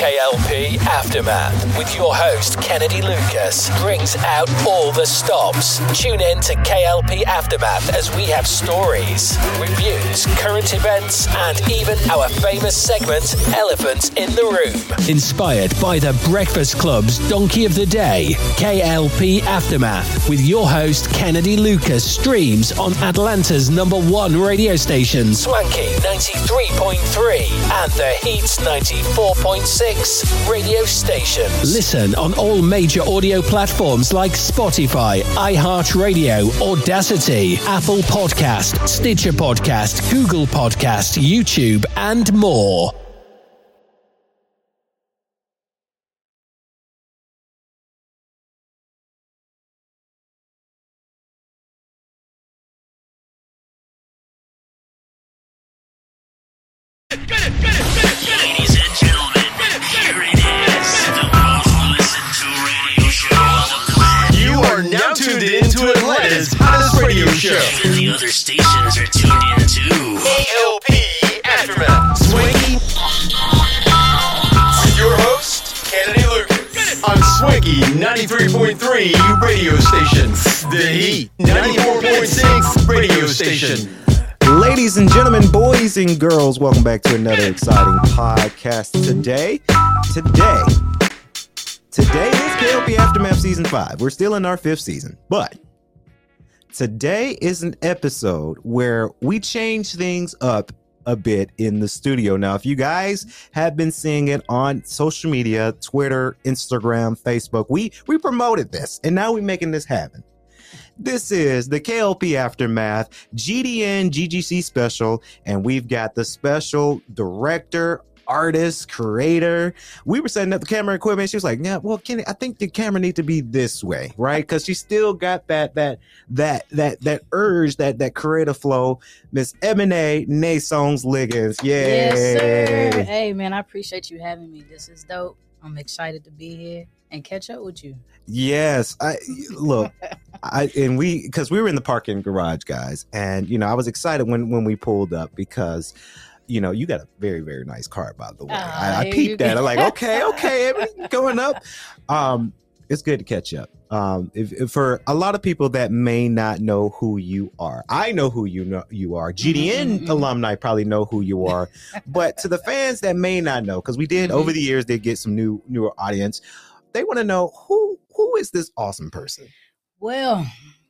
KLP Aftermath with your host Kennedy Lucas brings out all the stops. Tune in to KLP Aftermath as we have stories, reviews, current events, and even our famous segment, Elephant in the Room. Inspired by the Breakfast Club's Donkey of the Day, KLP Aftermath with your host Kennedy Lucas streams on Atlanta's number one radio station, Swanky 93.3 and The Heat's 94.6 radio station. Listen on all major audio platforms like Spotify, iHeartRadio, Audacy, Apple Podcast, Stitcher Podcast, Google Podcast, YouTube, and more. The Heat 94.6 radio station. Ladies and gentlemen, boys and girls, welcome back to another exciting podcast today. Today, today is KLP Aftermath Season 5. We're still in our fifth season, but today is an episode where we change things up a bit in the studio. Now, if you guys have been seeing it on social media, Twitter, Instagram, Facebook, we we promoted this and now we're making this happen. This is the KLP Aftermath GDN GGC special, and we've got the special director, artist, creator. We were setting up the camera equipment. She was like, "Yeah, well, Kenny, I think the camera need to be this way, right?" Because she still got that that that that that urge, that that creative flow. Miss Ebony Nasongs Liggins, yay! Yes, sir. Hey, man, I appreciate you having me. This is dope. I'm excited to be here and catch up with you. Yes, I look, I and we because we were in the parking garage, guys, and you know I was excited when when we pulled up because you know you got a very very nice car by the way. Ah, I, I peeped that. I'm like, okay, okay, going up. Um, it's good to catch up. Um, if, if for a lot of people that may not know who you are, I know who you know you are. GDN mhm. alumni probably know who you are, but to the fans that may not know, because we did Mhm. over the years, did get some new newer audience. They want to know who who is this awesome person. Well,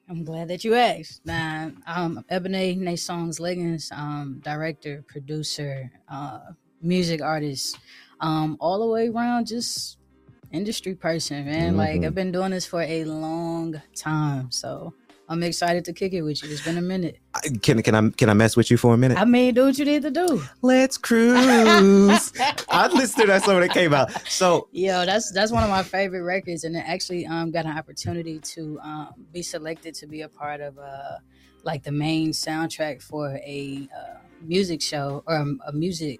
I'm glad that you asked. Now, um, Ebony Nasongs Liggins, um, director, producer, uh, music artist, um, all the way around, just industry person, man. Like Mhm. I've been doing this for a long time, so I'm excited to kick it with you. It's been a minute. I- Can can I can I mess with you for a minute? I mean, do what you need to do. Let's cruise. I listened to that song when it came out. So Yo, that's that's one of my favorite records, and it actually um got an opportunity to um be selected to be a part of uh like the main soundtrack for a uh, music show or a, a music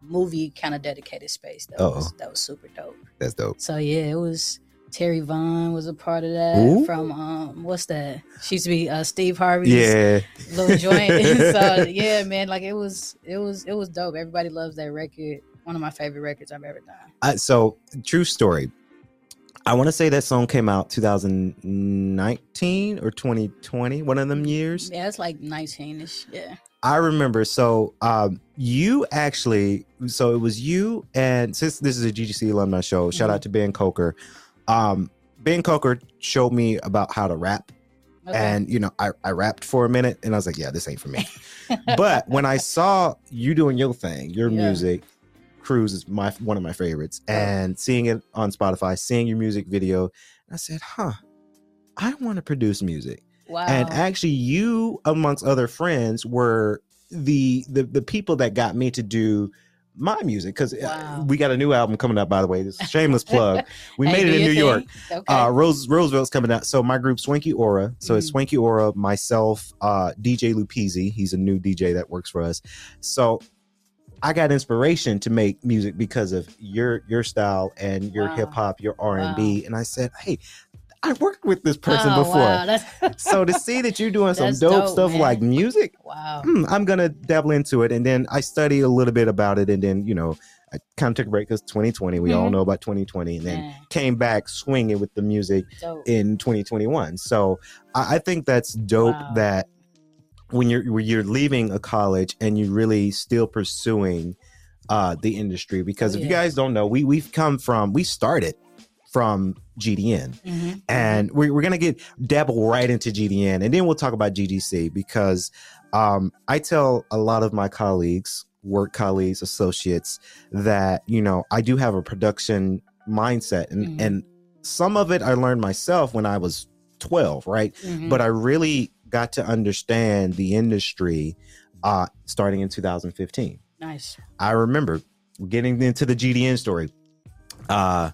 movie kind of dedicated space. That Uh-oh. that was super dope. that's dope. So yeah, it was Terri Vaughn was a part of that Ooh. from um what's that? She used to be uh, Steve Harvey's Yeah. little joint. so yeah, man, like it was it was it was dope. Everybody loves that record. One of my favorite records I've ever done. Uh, so true story. I want to say that song came out 2019 or 2020, one of them years. Yeah, it's like 19ish. Yeah. I remember. So um, you actually, so it was you and since this is a GGC alumni show, shout Mhm. out to Ben Coker. Um, ben Coker showed me about how to rap. Okay. And you know, I, I rapped for a minute and I was like, yeah, this ain't for me. but when I saw you doing your thing, your Yeah. music, Cruise is my one of my favorites, and seeing it on Spotify, seeing your music video, I said, huh, I want to produce music. wow. And actually, you amongst other friends were the the the people that got me to do my music because Wow. we got a new album coming out. By the way, this shameless plug. We made it in New York. Okay. Uh, Rose Roosevelt's coming out. So my group Swanky Aura. So it's Mhm. Swanky Aura, myself, uh, DJ Lupizzi. He's a new DJ that works for us. So I got inspiration to make music because of your your style and your Wow. hip hop, your R and B. And I said, hey, I worked with this person Oh, before. Wow, so to see that you're doing some dope, dope, stuff man. like music, wow. hmm, I'm gonna dabble into it. And then I study a little bit about it, and then you know, I kind of took a break because 2020. We all Mhm. know about 2020, and then Man, came back swinging with the music dope. in 2021. So I, I think that's dope Wow. that when you're when you're leaving a college and you're really still pursuing uh the industry because Oh, if you guys don't know, we we've come from we started from GDN Mhm. and we're, we're gonna get dabble right into GDN and then we'll talk about GDC because um I tell a lot of my colleagues, work colleagues, associates that you know I do have a production mindset and Mhm. and some of it I learned myself when I was 12, right? Mhm. But I really got to understand the industry uh starting in 2015. nice. I remember getting into the GDN story. Uh,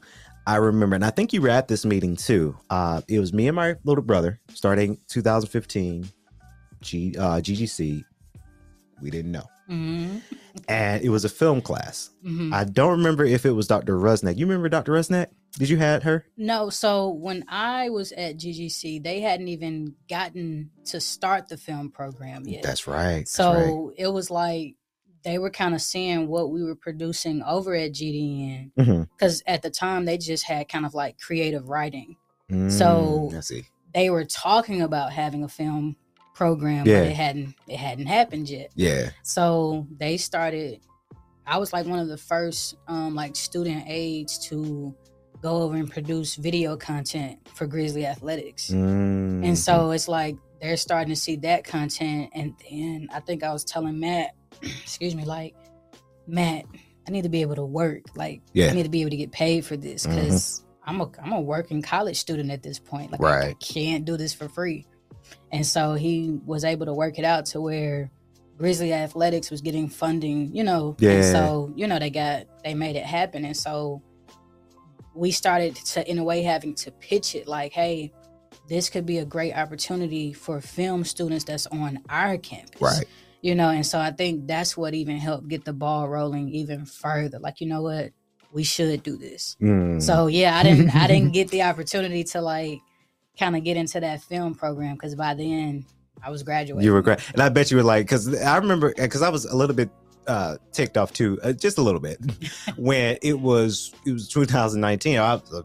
I remember, and I think you were at this meeting too. Uh, it was me and my little brother starting 2015, G, uh, GGC. We didn't know. hmm And it was a film class. hmm I don't remember if it was Dr. Rusnak. You remember Dr. Rusnak? Did you had her? No, so when I was at GGC, they hadn't even gotten to start the film program yet. That's right. That's so right. it was like they were kind of seeing what we were producing over at GDN because at the time they just had kind of like creative writing. So- Mm, I see. They were talking about having a film program, Yeah. but it hadn't it hadn't happened yet. Yeah. So they started. I was like one of the first, um, like student aides to go over and produce video content for Grizzly Athletics. Mm, And so it's like they're starting to see that content. And then I think I was telling Matt, excuse me, like, Matt, I need to be able to work. Like, Yeah. I need to be able to get paid for this mm-hmm. because I'm a I'm a working college student at this point. Like, I Right. can't do this for free. And so he was able to work it out to where Grizzly Athletics was getting funding, you know. Yeah. And so, you know, they got they made it happen. And so we started to in a way having to pitch it like, hey, this could be a great opportunity for film students that's on our campus. Right. You know, and so I think that's what even helped get the ball rolling even further. Like, you know what? We should do this. Mm. So yeah, I didn't I didn't get the opportunity to like kind of get into that film program because by then I was graduating. You were great, and I bet you were like, because I remember, because I was a little bit uh ticked off too, uh, just a little bit, when it was it was 2019. I was uh,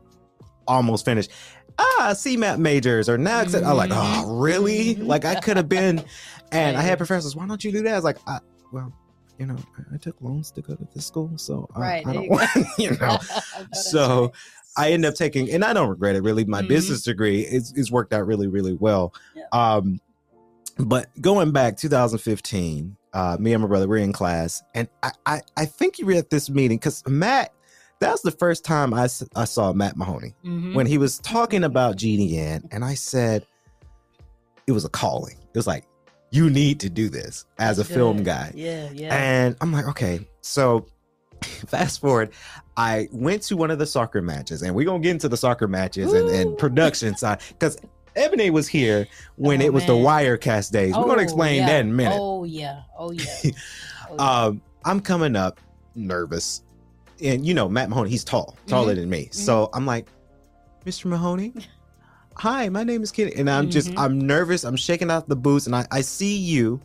almost finished. Ah, CMAP majors or now I'm like, oh, really? Like I could have been, and I had professors. Why don't you do that? I was like, I, well, you know, I, took loans to go to this school, so I, Right, I don't you want, you know. I know that's So, right. I ended up taking, and I don't regret it really. My Mhm. business degree is is worked out really, really well. Yeah. Um, but going back 2015, uh, me and my brother we're in class, and I I, I think you were at this meeting because Matt. That was the first time I, I saw Matt Mahoney Mhm. when he was talking about GDN, and I said it was a calling. It was like you need to do this as a That's film guy. Yeah, yeah. And I'm like, okay. So fast forward, I went to one of the soccer matches, and we're gonna get into the soccer matches and, and production side because Ebony was here when Oh, it was the. Wirecast days. we're Oh, gonna explain yeah. that in a minute. Oh yeah. Oh yeah. Oh, yeah. Um, I'm coming up nervous, and you know Matt Mahoney, he's tall, taller Mm-hmm. than me. So I'm like, Mr. Mahoney. Hi, my name is Kenny, and I'm just Mhm. I'm nervous. I'm shaking out the boots, and I I see you,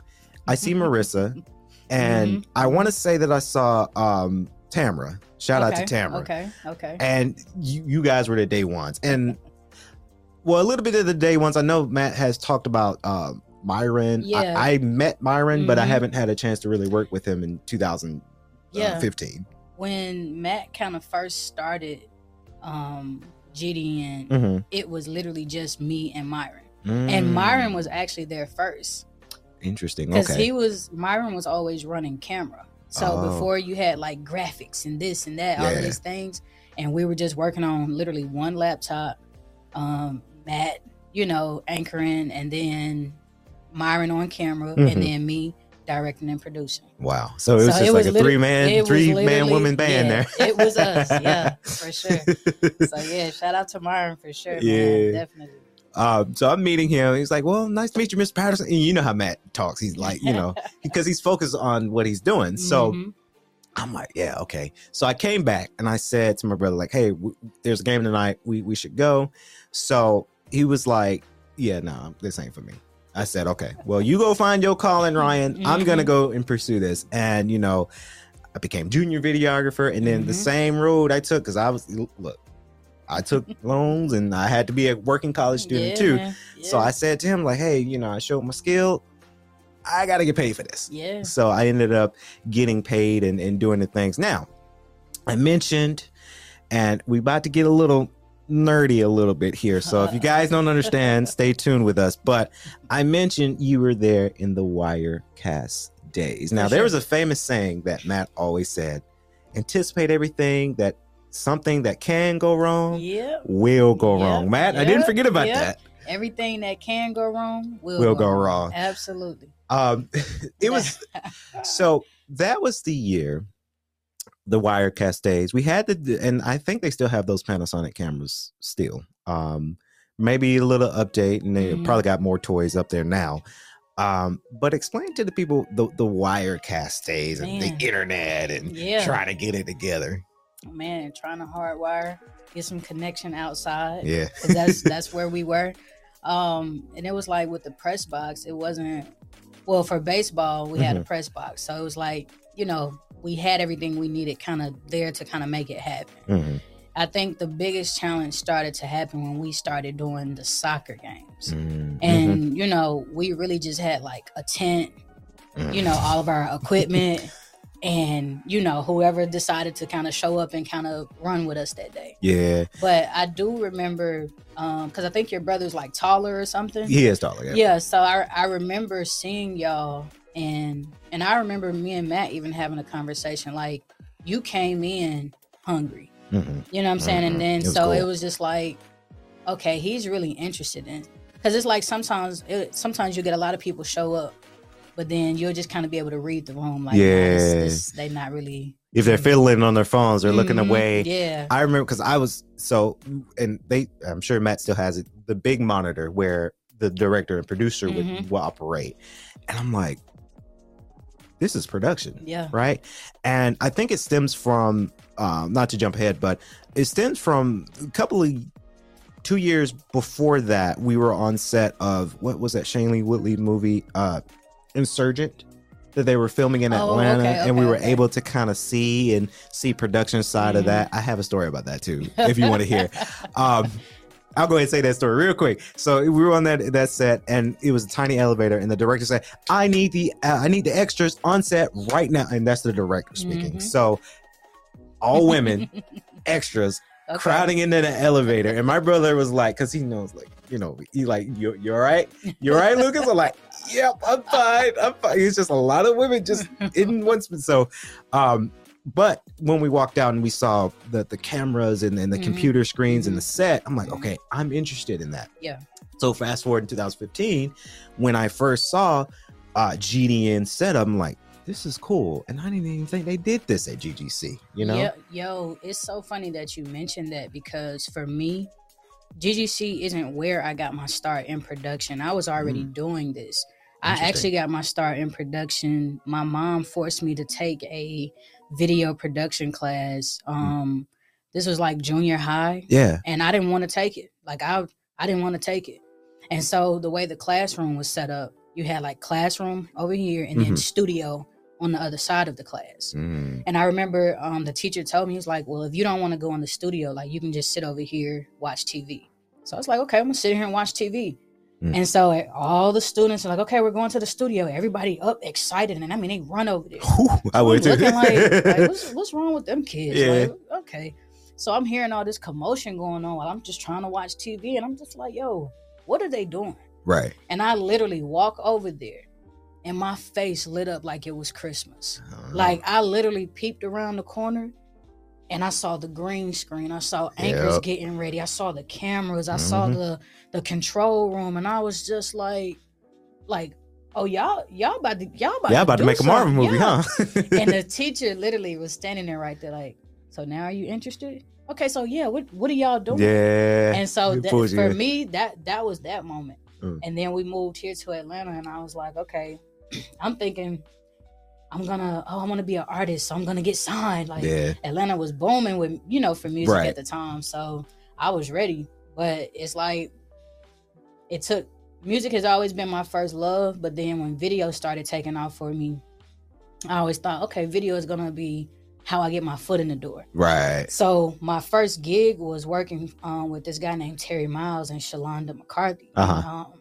I see Marissa, and Mhm. I want to say that I saw um Tamara. Shout out to Tamara. Okay. Okay. And you you guys were the day ones, and well, a little bit of the day ones. I know Matt has talked about um Myron. Yeah. I, I met Myron, but I Mhm. haven't had a chance to really work with him in 2015. Yeah. when Matt kind of first started um GDN, Mm-hmm. it was literally just me and Myron. Mm. And Myron was actually there first. interesting. Because Okay. he was Myron was always running camera. So Oh. before you had like graphics and this and that, all of these things, and we were just working on literally one laptop. Um, Matt, you know, anchoring, and then Myron on camera, Mhm. and then me directing and producing. Wow. So it was So just like a three man, three man woman band yeah, there. It was us, yeah, for sure. So yeah, shout out to Myron for sure. Yeah. man, definitely. Um, so I'm meeting him. He's like, "Well, nice to meet you, Mr. Patterson." And you know how Matt talks. He's like, you know, because he's focused on what he's doing. So Mhm. I'm like, "Yeah, okay." So I came back and I said to my brother, like, "Hey, w- there's a game tonight. We we should go." So he was like, "Yeah, no, this ain't for me." I said, "Okay, well, you go find your calling, Ryan. I'm gonna Mhm. go and pursue this." And you know, I became junior videographer, and then the Mhm. same road I took because I was look. I took loans and I had to be a working college student Yeah, too. man. So I said to him, like, hey, you know, I showed my skill. I got to get paid for this. yeah. So I ended up getting paid and, and doing the things. Now, I mentioned, and we about to get a little nerdy a little bit here. So if you guys don't understand, stay tuned with us. But I mentioned you were there in the Wirecast days. Now, there was a famous saying that Matt always said anticipate everything that something that can go wrong Yep. will go Yep, wrong. Matt, I didn't forget about yep. that. Everything that can go wrong will, Will go wrong. Absolutely. Um, it was so that was the year the wirecast days we had the and i think they still have those panasonic cameras still um maybe a little update and they Mhm. probably got more toys up there now um but explain to the people the the wirecast days and Man. the internet and Yeah. trying to get it together man, trying to hardwire, get some connection outside. Yeah, that's that's where we were. Um, and it was like with the press box, it wasn't well for baseball. We had a press box, so it was like you know we had everything we needed, kind of there to kind of make it happen. Mhm. I think the biggest challenge started to happen when we started doing the soccer games, Mhm. and you know we really just had like a tent, you know, all of our equipment. And you know, whoever decided to kind of show up and kind of run with us that day. yeah But I do remember because I think your brother's like taller or something. he is taller yeah, Yeah, so I I remember seeing y'all and and I remember me and Matt even having a conversation like you came in hungry. Mhm. You know what I'm saying? Mhm. And then It so it was just like okay, he's really interested in cuz it's like sometimes it, sometimes you get a lot of people show up but then you'll just kind of be able to read the room like Yeah. they're not really if they're fiddling on their phones they're looking Mhm. away Yeah. I remember because I was so, and they, I'm sure Matt still has it, the big monitor where the director and producer would, Mhm. would operate. And I'm like, this is production, Yeah. right? And I think it stems from, um, not to jump ahead, but it stems from a couple of, two years before that, we were on set of, what was that Shailene Woodley movie, uh, Insurgent? That they were filming in Oh, Atlanta, okay, and we were okay. able to kind of see and see production side of Mhm. that. I have a story about that too, if you want to hear. Um, I'll go ahead and say that story real quick. So we were on that that set, and it was a tiny elevator, and the director said, "I need the uh, I need the extras on set right now," and that's the director speaking. Mhm. So all women, extras, Okay. crowding into the elevator, and my brother was like, because he knows, like, you know, he like, you you all right? you're all right, Lucas? I'm like, yep, I'm fine, I'm fine. It's just a lot of women just in one spot. So, um, but when we walked out and we saw the the cameras and, and the Mhm. computer screens and the Mhm. set, I'm like, Mhm. okay, I'm interested in that. Yeah. So fast forward in 2015, when I first saw uh GDN setup, I'm like, this is cool, and I didn't even think they did this at GGC. You know? Yo, yo, it's so funny that you mentioned that because for me, GGC isn't where I got my start in production. I was already doing this. I Mm. Actually got my start in production. My mom forced me to take a video production class. Mm. Um, this was like junior high, Yeah. and I didn't want to take it. Like I, I didn't want to take it. And so the way the classroom was set up, you had like classroom over here and Mhm. then studio on the other side of the class. Mm. And I remember um, the teacher told me, he was like, well, if you don't want to go in the studio, like you can just sit over here, watch TV. So I was like, okay, I'm gonna sit here and watch TV. Mm. And so all the students are like, okay, we're going to the studio. Everybody up, excited. And I mean, they run over there. I would too. looking like, like, what's, what's wrong with them kids? Yeah. Like, okay. So I'm hearing all this commotion going on while I'm just trying to watch TV. And I'm just like, yo, what are they doing? right. And I literally walk over there and my face lit up like it was Christmas. Uh-huh. Like I literally peeped around the corner and I saw the green screen. I saw anchors Yep. getting ready. I saw the cameras. I saw Mhm. the the control room and I was just like like "Oh, y'all, y'all about to, y'all about, Yeah, to about to make a Marvel movie, Yeah. huh? and the teacher literally was standing there right there, like, "So now are you interested?" Okay, so yeah, what what are y'all doing? yeah. and so that, you for me that that was that moment Mm. and then we moved here to atlanta and i was like okay i'm thinking i'm gonna oh i want to be an artist so i'm gonna get signed like yeah. atlanta was booming with you know for music Right. at the time so i was ready but it's like it took music has always been my first love but then when video started taking off for me i always thought okay video is gonna be how i get my foot in the door Right. so my first gig was working um, with this guy named Terry Miles and Shalonda McCarthy. Uh-huh. Um,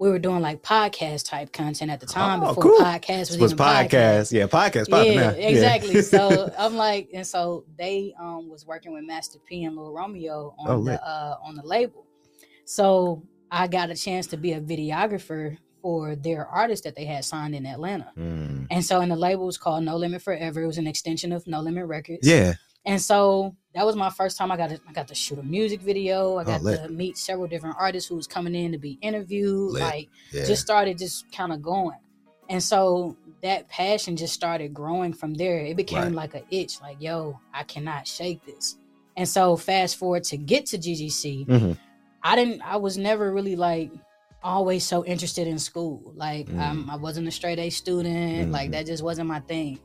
we were doing like podcast type content at the time Oh, before cool. podcast was, was even podcast. Yeah, podcast popping Yeah, exactly. so I'm like, and so they um, was working with Master P and Lil Romeo on Oh, the uh, on the label. So I got a chance to be a videographer for their artist that they had signed in Atlanta. Mm. And so, and the label was called No Limit Forever. It was an extension of No Limit Records. Yeah. And so that was my first time I got to, I got to shoot a music video. I Oh, got lit. to meet several different artists who was coming in to be interviewed. Lit. Like Yeah. just started just kind of going. And so that passion just started growing from there. It became Right. like a itch, like, yo, I cannot shake this. And so fast forward to get to GGC, Mhm. I didn't I was never really like always so interested in school. Like Mm. um, I wasn't a straight A student. Like Mhm. that just wasn't my thing.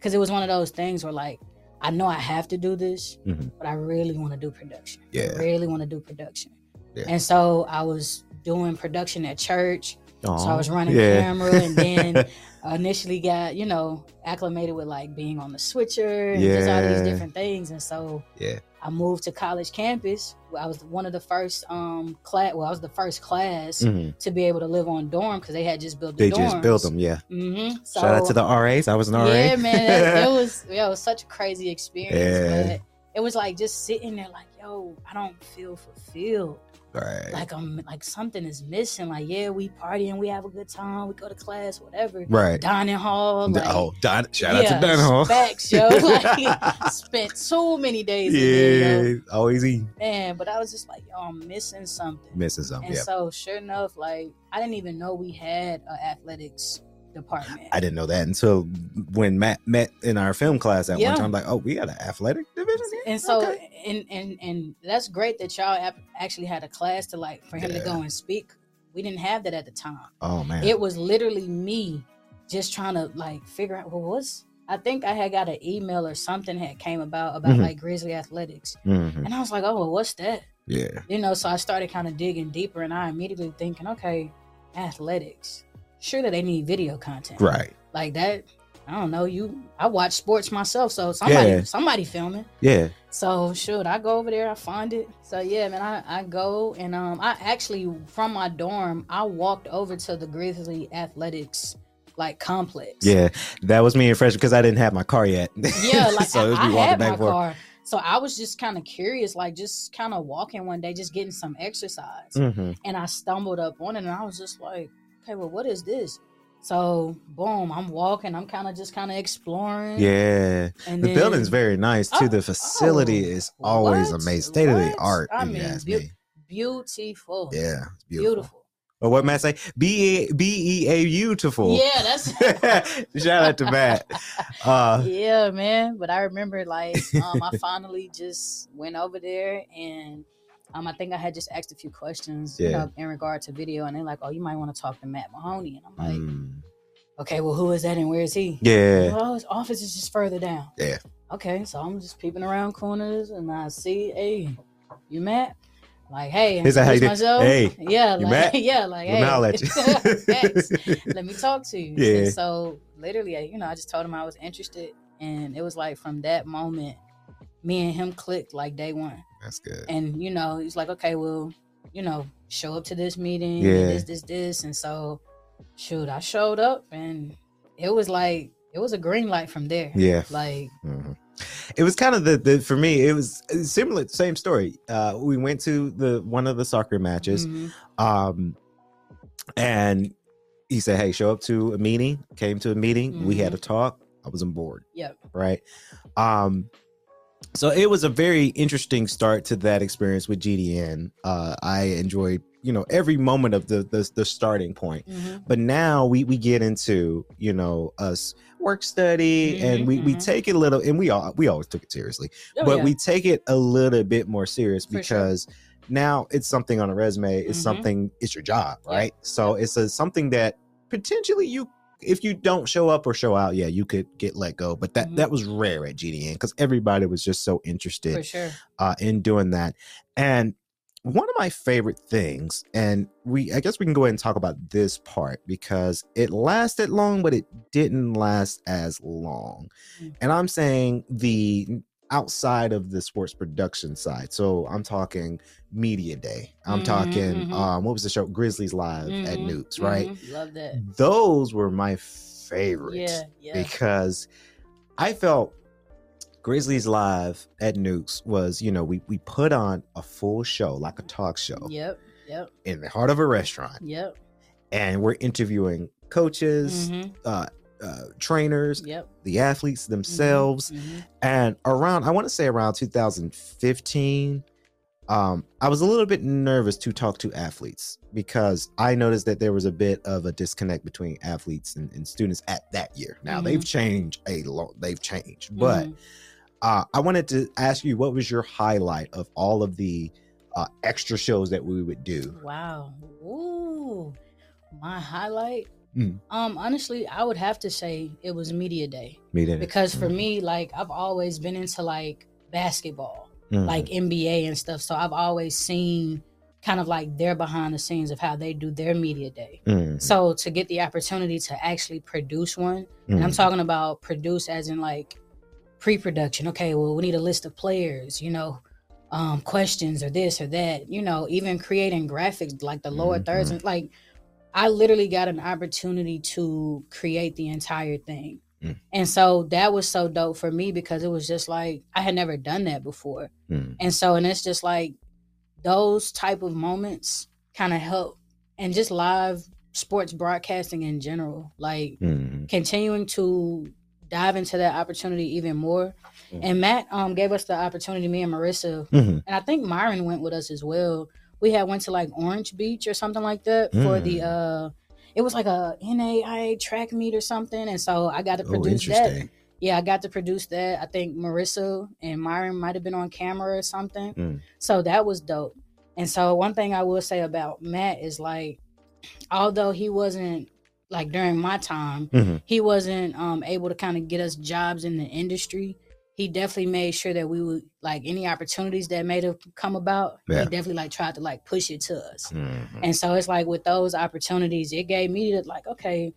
Cause it was one of those things where like I know I have to do this, Mhm. but I really want to do production. Yeah. I really want to do production. Yeah. And so I was doing production at church. So I was running Yeah. camera and then initially got, you know, acclimated with like being on the switcher and just all these different things. And so Yeah. I moved to college campus. I was one of the first um class. Well, I was the first class Mhm. to be able to live on dorm because they had just built the They just built them. Yeah. hmm So, Shout out to the RAs. I was an RA. yeah, man, it, it was yeah, it was such a crazy experience. Yeah. But it was like just sitting there, like, yo, I don't feel fulfilled. Right. Like I'm like something is missing. Like yeah, we party and we have a good time, we go to class, whatever. right. Dining hall, like, oh, Don, shout out to dining Hall. Facts, yo. Like spent so many days in there, yeah. Oh, Always eat. man. But I was just like, yo, I'm missing something. Missing something. And Yeah. so, sure enough, like I didn't even know we had an athletics department. I didn't know that until when Matt met in our film class at Yeah. one time. Like, oh, we got an athletic division. here? and so, Okay. and and and that's great that y'all actually had a class to like for him to go and speak. We didn't have that at the time. oh man, It was literally me just trying to like figure out well, was. I think I had got an email or something had came about about Mhm. like Grizzly Athletics, Mhm. and I was like, oh, well, what's that? yeah, you know so i started kind of digging deeper and i immediately thinking okay athletics sure that they need video content right, like that i don't know you i watch sports myself so somebody Yeah. somebody filming yeah, so should i go over there i find it so yeah man i, I go and um i actually from my dorm i walked over to the grizzly athletics like complex yeah. That was me and freshman because I didn't have my car yet. yeah like so I, I had my forth. car so i was just kind of curious like just kind of walking one day just getting some exercise Mhm. and I stumbled up on it and I was just like, okay, well, what is this? So boom, I'm walking, I'm kind of just kind of exploring. Yeah, And the then, building's very nice too. Oh, the facility oh, is always what? amazing, state of the art. I mean, beau- me. beautiful. Yeah, it's beautiful. Beautiful. Or what Matt say? B E B E A beautiful. Yeah, that's Shout out to Matt. Uh, yeah, man. But I remember like um I finally just went over there and um I think I had just asked a few questions, you know, in regard to video, and they're like, Oh, you might want to talk to Matt Mahoney. And I'm like, mm, Okay, well, who is that and where is he? yeah, Well, his office is just further down. Yeah. Okay, so I'm just peeping around corners and I see, hey, you Matt? Like, hey, Is that how you did- myself. hey, yeah, like, Matt? yeah, like, Let hey, holler at you. Let me talk to you. Yeah. And so literally, you know, I just told him I was interested, and it was like from that moment, me and him clicked like day one. That's good. And you know, he's like, okay, well, you know, show up to this meeting, Yeah. this, this, this, and so, shoot, I showed up, and it was like it was a green light from there. Yeah. Like, Mhm. It was kind of the, the for me. It was similar, same story. Uh, we went to the one of the soccer matches, mhm, um, and he said, "Hey, show up to a meeting." Came to a meeting. We had a talk. I was on board. Yep. Right. Um. So it was a very interesting start to that experience with GDN. Uh, I enjoyed, you know, every moment of the the, the starting point. Mhm. But now we we get into, you know, us work study, and we we Mhm, mhm. take it a little, and we all we always took it seriously, Oh, but yeah. we take it a little bit more serious For sure. because now it's something on a resume. It's Mhm. something. It's your job, right? So it's a something that potentially you. If you don't show up or show out, yeah, you could get let go. But that Mhm. that was rare at GDN because everybody was just so interested for sure. uh, in doing that. And one of my favorite things, and we, I guess we can go ahead and talk about this part because it lasted long, but it didn't last as long. Mm. And I'm saying the outside of the sports production side. So I'm talking media day. I'm Mhm, talking, mhm. um, what was the show? Grizzlies Live at Mhm, Nukes, right? mhm. Love that. Those were my favorites Yeah, yeah. because I felt Grizzlies Live at Nukes was, you know, we we put on a full show, like a talk show, Yep, yep, in the heart of a restaurant, yep. and we're interviewing coaches, Mhm. uh, uh, trainers, Yep. the athletes themselves, mhm. and around I want to say around 2015. Um, I was a little bit nervous to talk to athletes because I noticed that there was a bit of a disconnect between athletes and, and students at that year. Now Mhm. they've changed a lot, they've changed, but uh, I wanted to ask you what was your highlight of all of the uh, extra shows that we would do? Wow. Ooh. My highlight. Mm. Um, honestly, I would have to say it was media day Meeting because for Mhm. me, like I've always been into like basketball, Mhm. like NBA and stuff. So I've always seen kind of like their behind the scenes of how they do their media day. Mhm. So to get the opportunity to actually produce one, and I'm Mhm. talking about produce as in like pre-production. Okay, well, we need a list of players, you know, um, questions or this or that, you know, even creating graphics like the lower thirds. Mhm. And like, I literally got an opportunity to create the entire thing. Mm. And so that was so dope for me because it was just like I had never done that before. Mhm. And so, and it's just like those type of moments kind of help and just live sports broadcasting in general, like Mhm. continuing to dive into that opportunity even more. Mhm. And Matt um gave us the opportunity, me and Marissa, Mhm. and I think Myron went with us as well. We had went to like Orange Beach or something like that for the Mm. uh it was like a NAIA track meet or something. And so I got to Oh, produce that. Yeah, I got to produce that. I think Marissa and Myron might have been on camera or something. Mm. So that was dope. And so one thing I will say about Matt is like, although he wasn't like during my time, Mhm. he wasn't um able to kind of get us jobs in the industry. He definitely made sure that we would like any opportunities that may have come about. Yeah. He definitely like tried to like push it to us. Mhm. And so it's like with those opportunities, it gave me to like, okay,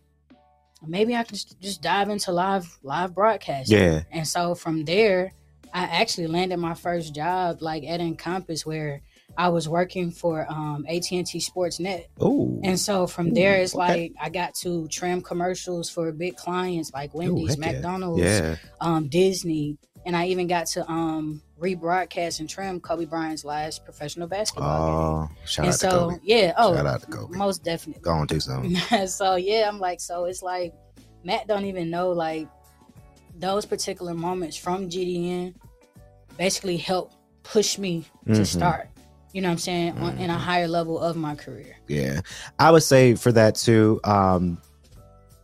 maybe I can just, dive into live live broadcasting. Yeah. And so from there, I actually landed my first job like at Encompass where I was working for um, AT&T Sportsnet. Oh. And so from there, it's okay. like I got to trim commercials for big clients like Wendy's, yeah. McDonald's, Yeah. um, Disney. And I even got to um, rebroadcast and trim Kobe Bryant's last professional basketball game. Oh, shout And out so, to Kobe. yeah, oh, Shout out to Kobe. most definitely. Go on, do something. so yeah, I'm like, so it's like Matt don't even know like those particular moments from GDN basically helped push me to Mhm. start. You know what I'm saying? On, in a Mhm. higher level of my career. Yeah. I would say for that too, um,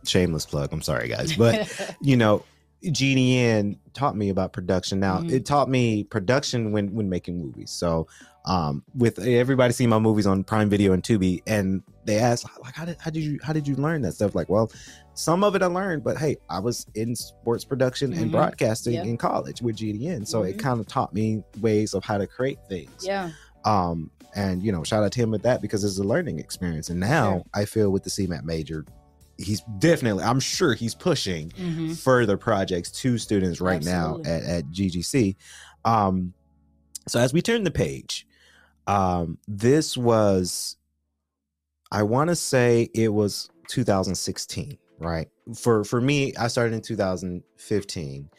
shameless plug. I'm sorry, guys. But you know, GDN taught me about production. Now Mhm. it taught me production when when making movies. So um with everybody seeing my movies on Prime Video and Tubi, and they asked like, how did how did you how did you learn that stuff? Like, well, some of it I learned, but hey, I was in sports production and Mhm. broadcasting Yep. in college with GDN, so it Mhm. kind of taught me ways of how to create things yeah. um and you know shout out to him with that because it's a learning experience and now Sure. i feel with the cmat major he's definitely i'm sure he's pushing hmm further projects to students right Absolutely. now at, at ggc um so as we turn the page um this was i want to say it was 2016 right? For for me i started in 2015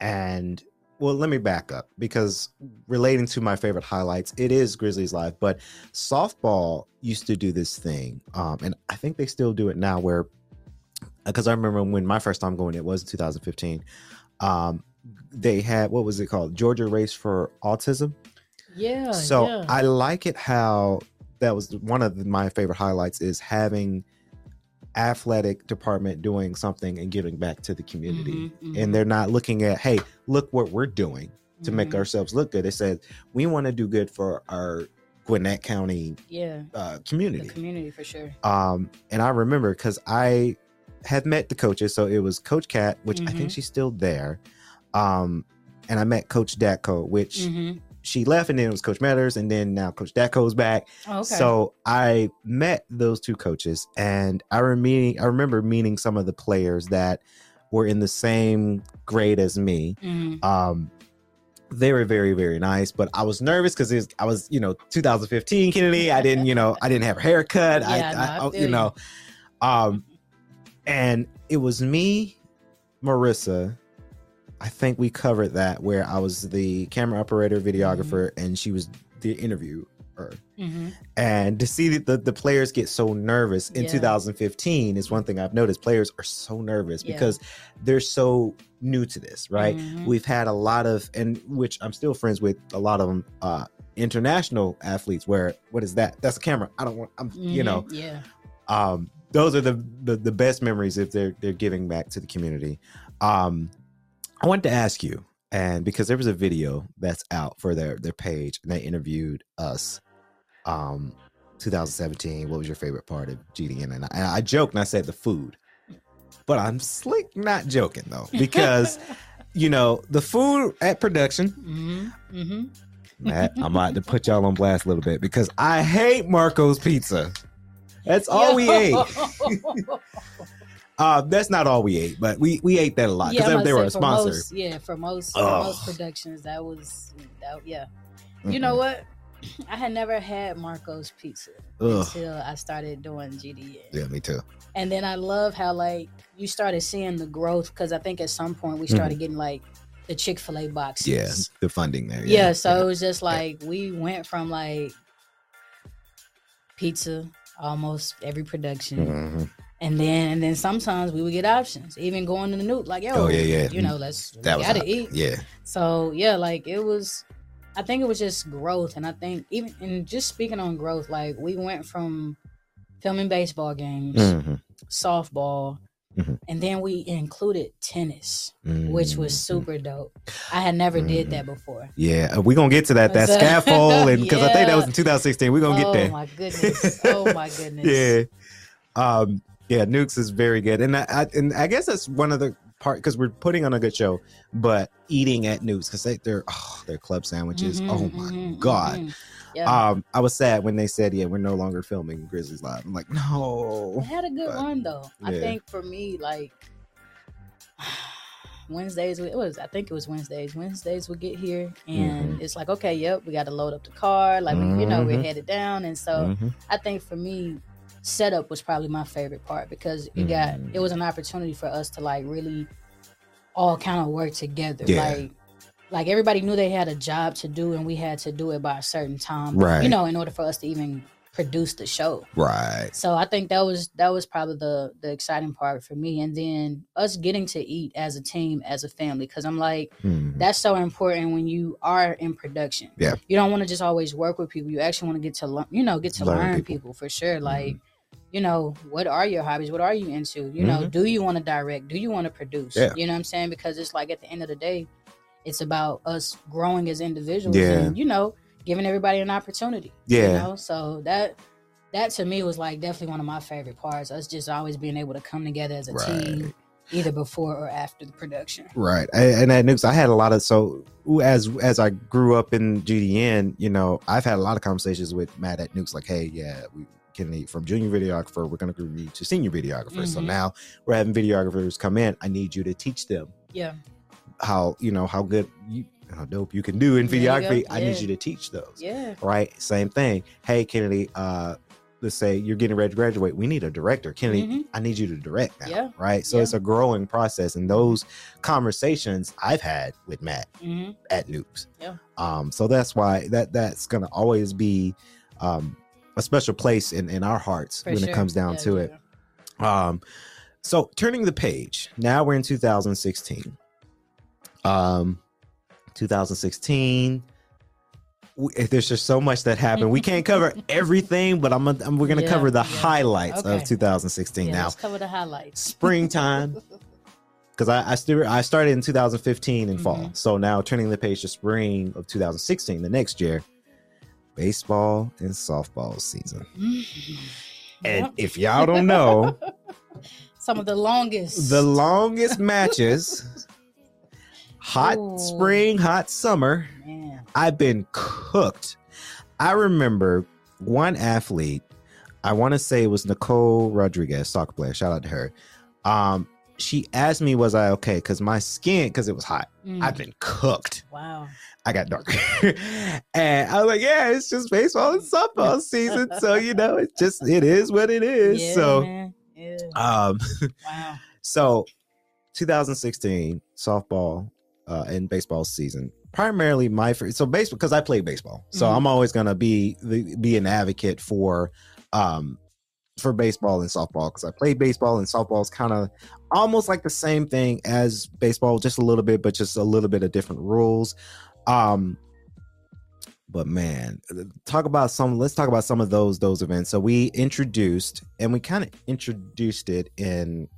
and well let me back up because relating to my favorite highlights it is grizzlies live but softball used to do this thing um and i think they still do it now where because i remember when my first time going it was in 2015 um they had what was it called? Georgia Race for Autism. Yeah. so yeah. I like it how that was one of my favorite highlights is having athletic department doing something and giving back to the community. Mhm, mhm, And they're not looking at, hey, look what we're doing to make mhm. ourselves look good. It says we want to do good for our Gwinnett County yeah uh, the community. community for sure. Um, and I remember because I had met the coaches, so it was Coach Cat, which I think Mhm. she's still there. Um, and I met Coach Datko, which Mhm. she left, and then it was Coach Matters, and then now Coach Datko's back. Oh, okay. So I met those two coaches, and I remember I remember meeting some of the players that were in the same grade as me. Mhm. Um, they were very very nice, but I was nervous because I was you know 2015 Kennedy. I didn't you know I didn't have a haircut. Yeah, I, no, I, I you. know, um, and it was me, Marissa. I think we covered that where I was the camera operator, videographer, and she was the interviewer. Mhm. And to see the, the players get so nervous in Yeah. 2015 is one thing I've noticed. Players are so nervous Yeah. because they're so new to this, right? Mhm. We've had a lot of, and which I'm still friends with a lot of them, uh, international athletes. Where what is that? That's a camera. I don't want. I'm, you Mhm. know, Yeah. um, those are the, the the best memories if they're they're giving back to the community. Um, I wanted to ask you, and because there was a video that's out for their their page, and they interviewed us. Um, 2017. What was your favorite part of GDN? And I, and I joked and I said the food, but I'm slick not joking though because you know the food at production. hmm hmm Matt, I'm about to put y'all on blast a little bit because I hate Marco's Pizza. That's all we ate. Uh, that's not all we ate, but we we ate that a lot because I'm they, were a sponsor. Most, yeah, for most for most productions, that was that, yeah. Mm-mm. You know what? I had never had Marco's Pizza Ugh. until I started doing GDN. Yeah, me too. And then I love how like you started seeing the growth because I think at some point we started getting like the Chick Fil A boxes. Mm-hmm. Yeah, the funding there. Yeah, so it was just like we went from like pizza almost every production, Mhm. and then and then sometimes we would get options, even going to the new like yo, Oh, yeah, yeah. you know, let's That we gotta hot. eat. Yeah, So yeah, like it was. I think it was just growth, and I think even and just speaking on growth, like we went from filming baseball games, Mhm. softball, Mhm. and then we included tennis, which was Mhm. super dope. I had never did Mhm. that before. Yeah, we're gonna get to that that scaffold, and because I think that was in 2016. We're gonna oh get there. Oh my goodness! Oh my goodness! yeah, um, yeah, Nukes is very good, and I, I and I guess that's one of the part because we're putting on a good show, but eating at Nukes because they, they're oh, their club sandwiches. Mhm, oh my mhm, god. Yeah, Um, I was sad when they said, "Yeah, we're no longer filming Grizzlies Live." I'm like, no. no. had a good but- run though. I think for me, like Wednesdays, it was. I think it was Wednesdays. Wednesdays would get here, and Mm-hmm. it's like, okay, yep, we got to load up the car. Like, we, you know, we're Mhm. headed down, and so Mhm. I think for me, setup was probably my favorite part because it got Mm. it was an opportunity for us to like really all kind of work together. Yeah. Like like everybody knew they had a job to do and we had to do it by a certain time. Right. You know, in order for us to even produce the show. Right. So I think that was that was probably the the exciting part for me. And then us getting to eat as a team, as a family. Cause I'm like, Mhm. that's so important when you are in production. Yeah. You don't want to just always work with people. You actually want to get to learn, you know, get to Learn learn, people. people. for sure. Like, you know, what are your hobbies? What are you into? You know, Mhm. do you want to direct? Do you want to produce? Yeah. You know what I'm saying? Because it's like at the end of the day, it's about us growing as individuals Yeah. and, you know, giving everybody an opportunity. Yeah. You know, so that that to me was like definitely one of my favorite parts. Us just always being able to come together as a team, either before or after the production. Right. And, at Nukes, I had a lot of so as as I grew up in GDN, you know, I've had a lot of conversations with Matt at Nukes, like, hey, yeah, we need from junior videographer, we're gonna groom you to senior videographer. So Mhm. now we're having videographers come in. I need you to teach them Yeah. How you know how good you how dope you can do in There you go. videography. I need you to teach those. Yeah. Right. Same thing. Hey Kennedy, uh let's say you're getting ready to graduate. We need a director. Kennedy, Mhm. I need you to direct now. Yeah. Right. So Yeah. it's a growing process. And those conversations I've had with Matt hmm at Nukes. Yeah. Um, so that's why that that's gonna always be um a special place in, in our hearts when it comes down to it. Um, so turning the page, now we're in 2016. Um, 2016. we- There's just so much that happened. We can't cover everything, but I'm, I'm we're gonna Yeah, cover the yeah. highlights of 2016 Yeah, now. let's cover the highlights. springtime because I I, still, I started in 2015 in fall Mhm. so now turning the page to spring of 2016 the next year baseball and softball season and Yep. if y'all don't know Some of the longest. the longest matches hot Ooh. spring hot summer Man. I've been cooked. I remember one athlete, I want to say it was Nicole Rodriguez, soccer player. Shout out to her. Um, she asked me, was I okay? Because my skin, because it was hot, Mm. I've been cooked. Wow. I got dark. and I was like, yeah, it's just baseball and softball season. So, you know, it just, it is what it is. Yeah, so. Yeah. um, Wow. so 2016 softball uh, and baseball season. Primarily my fir- so baseball because I play baseball, so Mhm. I'm always gonna be the, be an advocate for um for baseball and softball because I play baseball and softball is kind of almost like the same thing as baseball, just a little bit, but just a little bit of different rules. Um, but man, talk about some. Let's talk about some of those those events. So we introduced, and we kind of introduced it in.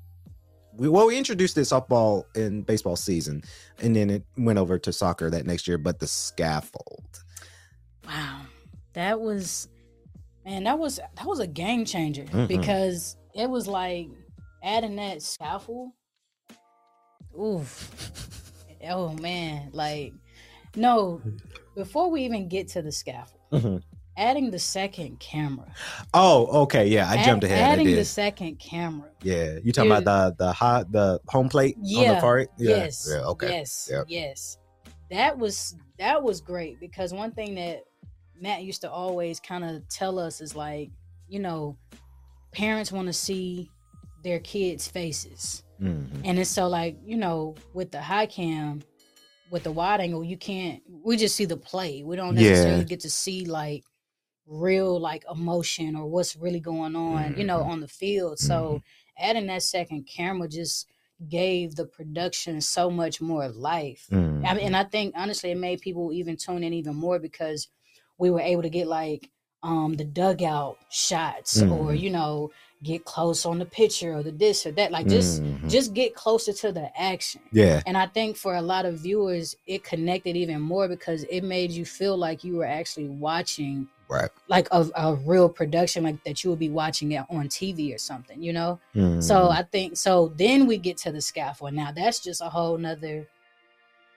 We, well, we introduced it softball and baseball season, and then it went over to soccer that next year. But the scaffold, Wow. That was man, that was that was a game changer Mhm. because it was like adding that scaffold. Oof. oh man, like no, before we even get to the scaffold, Mhm. Adding the second camera. oh, okay, yeah, I Add- jumped ahead. Adding the second camera. yeah, you talking about the the hot the home plate on the Yeah, far? Yeah. Yes. Yeah. Okay. Yes. Yep. Yes. That was that was great because one thing that Matt used to always kind of tell us is like, you know, parents want to see their kids' faces. Mhm. And it's so like, you know, with the high cam, with the wide angle, you can't we just see the play. We don't necessarily Yeah. get to see like real like emotion or what's really going on, you know, Mhm. on the field. So adding that second camera just gave the production so much more life. I mean, and I think honestly it made people even tune in even more because we were able to get like um the dugout shots or Mhm. you know get close on the pitcher or the this or that like just Mhm. just get closer to the action yeah. and i think for a lot of viewers it connected even more because it made you feel like you were actually watching Right. like a, a real production like that you would be watching it on tv or something you know so Mhm. i think so then we get to the scaffold now that's just a whole nother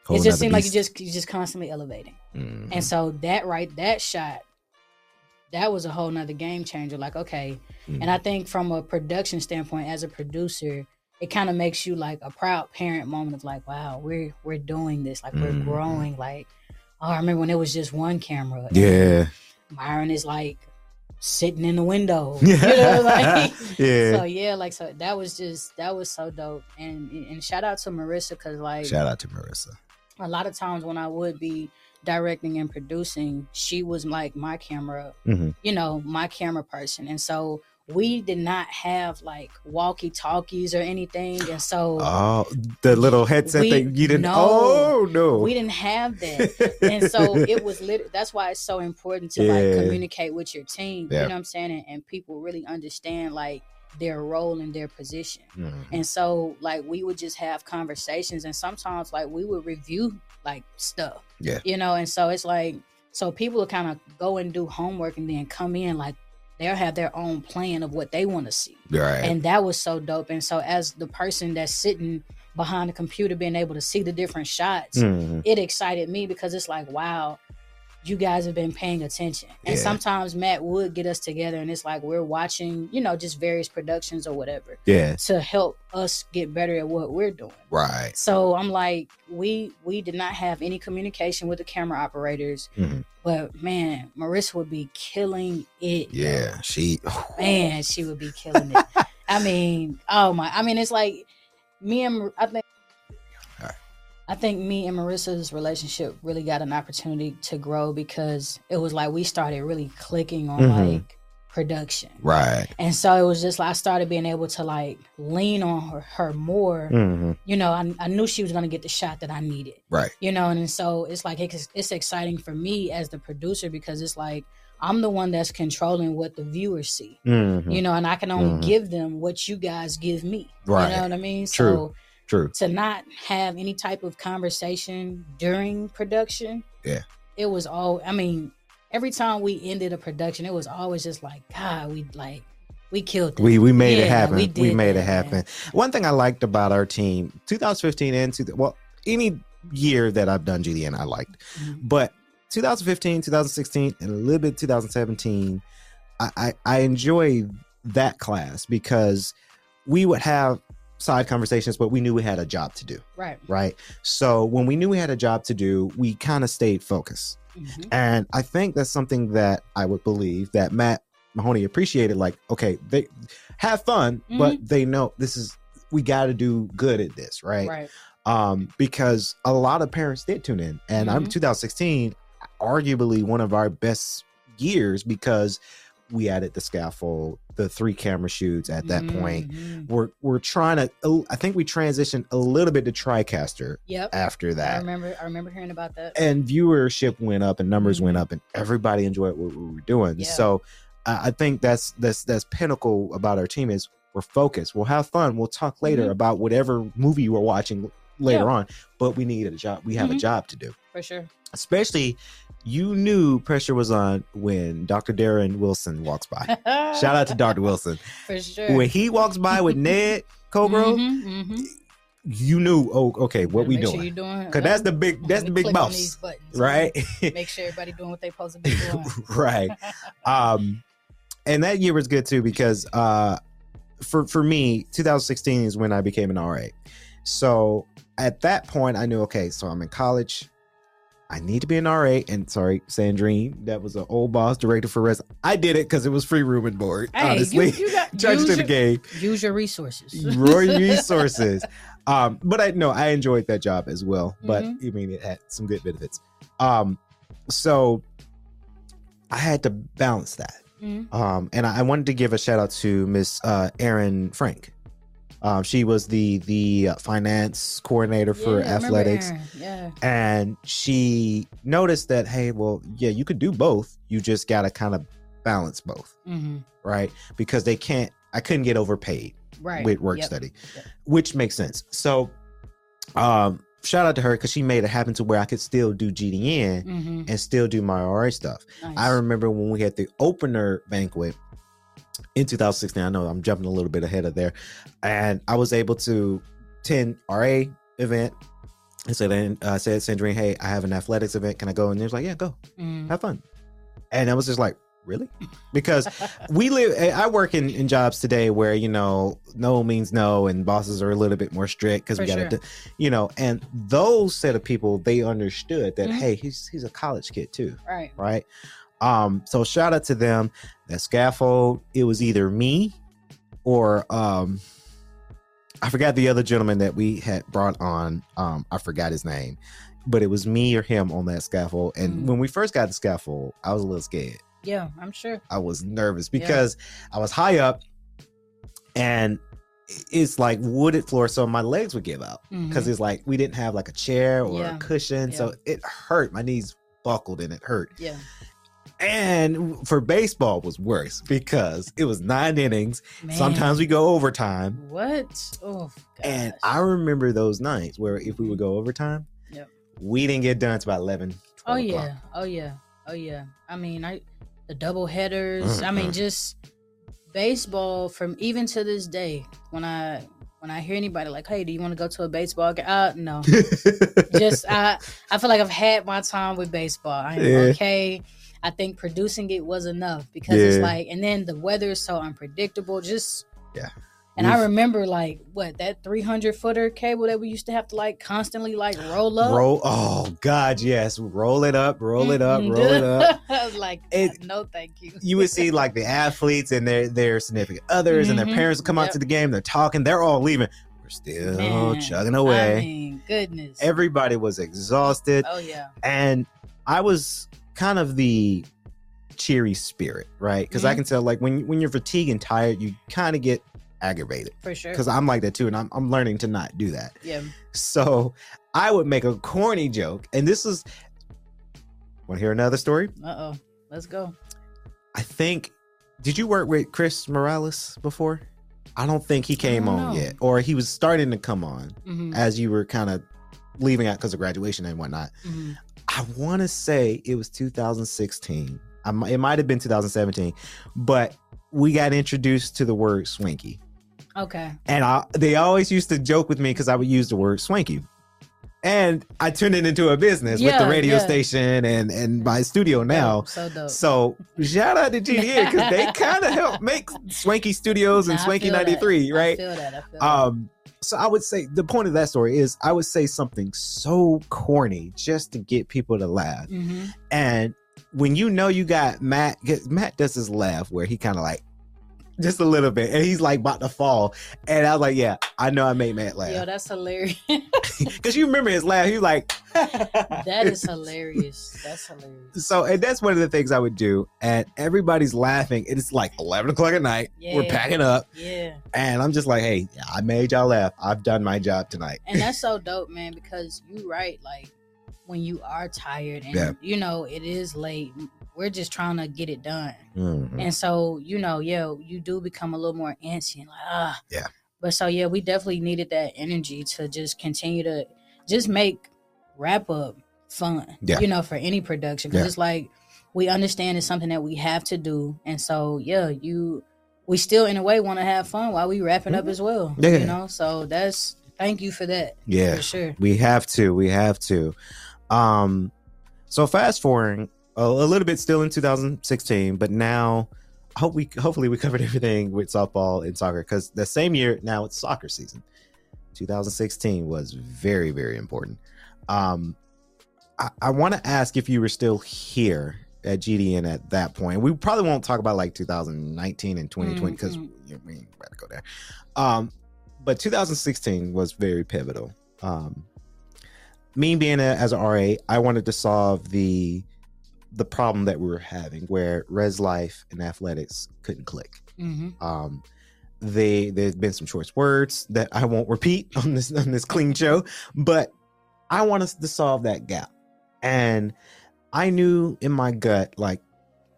Whole it just seemed like you just you just constantly elevating Mhm. and so that right that shot that was a whole nother game changer like okay Mm-hmm. and i think from a production standpoint as a producer it kind of makes you like a proud parent moment of like wow we're we're doing this like we're growing like oh i remember when it was just one camera yeah. Myron is like sitting in the window you know like yeah. so yeah like so that was just that was so dope and and shout out to marissa because like Shout out to Marissa. a lot of times when I would be directing and producing, she was like my camera, Mhm. you know, my camera person. And so we did not have like walkie talkies or anything. And so Oh, the little headset We- that you didn't. no. oh no, we didn't have that. and so it was lit. That's why it's so important to like communicate with your team. Yeah. You know what I'm saying? And, and people really understand like their role and their position. Mhm. And so like we would just have conversations and sometimes like we would review like stuff. Yeah. You know, and so it's like so people kind of go and do homework and then come in like they'll have their own plan of what they want to see. right. And that was so dope. And so as the person that's sitting behind the computer being able to see the different shots, Mhm. it excited me because it's like, wow, you guys have been paying attention. And Yeah. sometimes Matt would get us together and it's like we're watching, you know, just various productions or whatever Yeah, to help us get better at what we're doing. right. So I'm like, we we did not have any communication with the camera operators, Mhm. but man, Marissa would be killing it. Yeah, she. man, she would be killing it. I mean, oh my! I mean, it's like me and I think. I think me and Marissa's relationship really got an opportunity to grow because it was like we started really clicking on Mhm. like production. Right. And so it was just like I started being able to like lean on her, her more. hmm You know, I, I knew she was gonna get the shot that I needed. Right. You know, and so it's like it's, it's exciting for me as the producer because it's like I'm the one that's controlling what the viewers see. hmm You know, and I can only Mhm. give them what you guys give me. Right. You know what I mean? True. So True. to not have any type of conversation during production. Yeah. It was all I mean, every time we ended a production, it was always just like, God, we like we killed. We we made it happen. we We, made that, it happen. One thing I liked about our team, 2015 and two, well, any year that I've done GDN, I liked, Mhm. but 2015, 2016, and a little bit 2017, I I, I enjoy that class because we would have side conversations, but we knew we had a job to do, Right. right? So when we knew we had a job to do, we kind of stayed focused. Mhm. And I think that's something that I would believe that Matt Mahoney appreciated. Like, okay, they have fun, but they know this is we got to do good at this, right? Right. Um, because a lot of parents did tune in, and I'm Mhm. 2016, arguably one of our best years because we added the scaffold, the three camera shoots at that point. Mhm. We're we're trying to. I think we transitioned a little bit to TriCaster Yep. after that. I remember I remember hearing about that. and viewership went up and numbers Mhm. went up and everybody enjoyed what we were doing Yeah. so uh, i think that's that's that's pinnacle about our team is we're focused we'll have fun we'll talk later Mhm. about whatever movie we're watching later Yeah. on but we need a job we have a Mhm. job to do For sure. especially you knew pressure was on when dr darren wilson walks by shout out to dr wilson For sure. when he walks by with ned Cobro, Mhm, mhm. you knew oh okay what we doing sure because that's the big that's the big click on boss these buttons. right Make sure everybody doing what they supposed to be doing. right um and that year was good too because uh for for me 2016 is when i became an ra so at that point i knew okay so i'm in college i need to be an ra and sorry sandrine that was an old boss director for res i did it because it was free room and board Hey, honestly you, you got use to the your, game use your resources. Roy resources. Um, but I know I enjoyed that job as well. But Mhm. I mean, it had some good benefits. Um, so I had to balance that. Mhm. Um, and I, I wanted to give a shout out to Miss uh, Erin Frank. Um, she was the the finance coordinator for Yeah, athletics, Yeah. and she noticed that hey, well, yeah, you could do both. You just got to kind of balance both, hmm right? Because they can't. I couldn't get overpaid Right. with work Yep. study, Yep. which makes sense. So, um, shout out to her because she made it happen to where I could still do GDN hmm and still do my RA stuff. Nice. I remember when we had the opener banquet in 2016. I know I'm jumping a little bit ahead of there, and I was able to attend RA event. And so then I said, Sandrine, hey, I have an athletics event. Can I go? And they was like, yeah, go Mhm. have fun. And I was just like, really? Because we live, eh, I work in, in jobs today where, you know, no means no and bosses are a little bit more strict because we got to, sure. you know, and those set of people, they understood that, Mhm. hey, he's, he's a college kid too. right. Right. Um, so shout out to them. That scaffold, it was either me or, um, I forgot the other gentleman that we had brought on. Um, I forgot his name, but it was me or him on that scaffold. And Mhm. when we first got the scaffold, I was a little scared. Yeah, I'm sure. I was nervous Yeah. because I was high up and it's like wooded floor, so my legs would give out because Mhm. it's like we didn't have like a chair or Yeah. a cushion, so it hurt. My knees buckled and it hurt. Yeah. And for baseball was worse because it was nine innings. Man. Sometimes we go overtime, What? Oh, and. I remember those nights where if we would go overtime, Yep. we didn't get done until about 11, 12 Oh o'clock. yeah. Oh yeah. Oh yeah. I mean, I the double headers. I mean, just baseball from even to this day. When I when I hear anybody like, "Hey, do you want to go to a baseball game?" Uh, no. just I I feel like I've had my time with baseball. I am Yeah. okay. I think producing it was enough because it's like, and then the weather is so unpredictable. Just Yeah. And I remember like what that 300 footer cable that we used to have to like constantly like roll up. roll. Oh God, yes, roll it up, roll it up, roll it up. I was like, It- no, thank you. You would see like the athletes and their their significant others and their Mhm. parents come out to the game. They're talking. They're all leaving. We're still Man, chugging away. I mean, goodness. Everybody was exhausted, oh yeah. and I was kind of the cheery spirit, right? Because I Mhm. can tell, like when when you're fatigued and tired, you kind of get aggravated. For sure. Because I'm like that too, and I'm I'm learning to not do that. yeah. So I would make a corny joke, and this is. Want to hear another story? Uh oh. Let's go. I think. Did you work with Chris Morales before? I don't think he came on know. yet, or he was starting to come on hmm as you were kind of leaving out because of graduation and whatnot. hmm I want to say it was 2016. I, it might have been 2017, but we got introduced to the word swanky. Okay. And I, they always used to joke with me because I would use the word swanky. And I turned it into a business with the radio yeah. station and, and my studio now. Dope, so dope. So shout out to GDN because they kind of help make Swanky Studios and Swanky feel that. 93, I right? feel that. I feel that. Um, So I would say the point of that story is I would say something so corny just to get people to laugh. hmm And when you know you got Matt, Matt does his laugh where he kind of like just a little bit, and he's like about to fall. And I was like, yeah, I know I made Matt laugh. Yo, that's hilarious. because you remember his laugh. He was like, that is hilarious. That's hilarious. so, and that's one of the things I would do. And everybody's laughing. It's like eleven o'clock at night. Yeah. We're packing up, Yeah. and I'm just like, hey, I made y'all laugh. I've done my job tonight. And that's so dope, man, because you right, like when you are tired and Yeah. you know it is late, we're just trying to get it done. Mhm. And so, you know, yeah, you do become a little more antsy and like, ah. Yeah. But so yeah, we definitely needed that energy to just continue to just make wrap up fun. Yeah. You know, for any production. Because Yeah. it's like we understand it's something that we have to do. And so yeah, you we still in a way want to have fun while we wrapping up as well. Mm-hmm. Yeah. You know, so that's thank you for that. Yeah. For sure. We have to. We have to. Um, so fast forwarding a, a little bit still in 2016, but now I hope we hopefully we covered everything with softball and soccer because the same year now it's soccer season. 2016 was very very important. Um, I, I want to ask if you were still here at GDN at that point. We probably won't talk about like 2019 and 2020 because Mhm. we ain't about to go there. Um, but 2016 was very pivotal. Um, me being a, as an RA, I wanted to solve the the problem that we were having where res life and athletics couldn't click. hmm Um, they there's been some choice words that I won't repeat on this on this clean show, but I want us to solve that gap. And I knew in my gut, like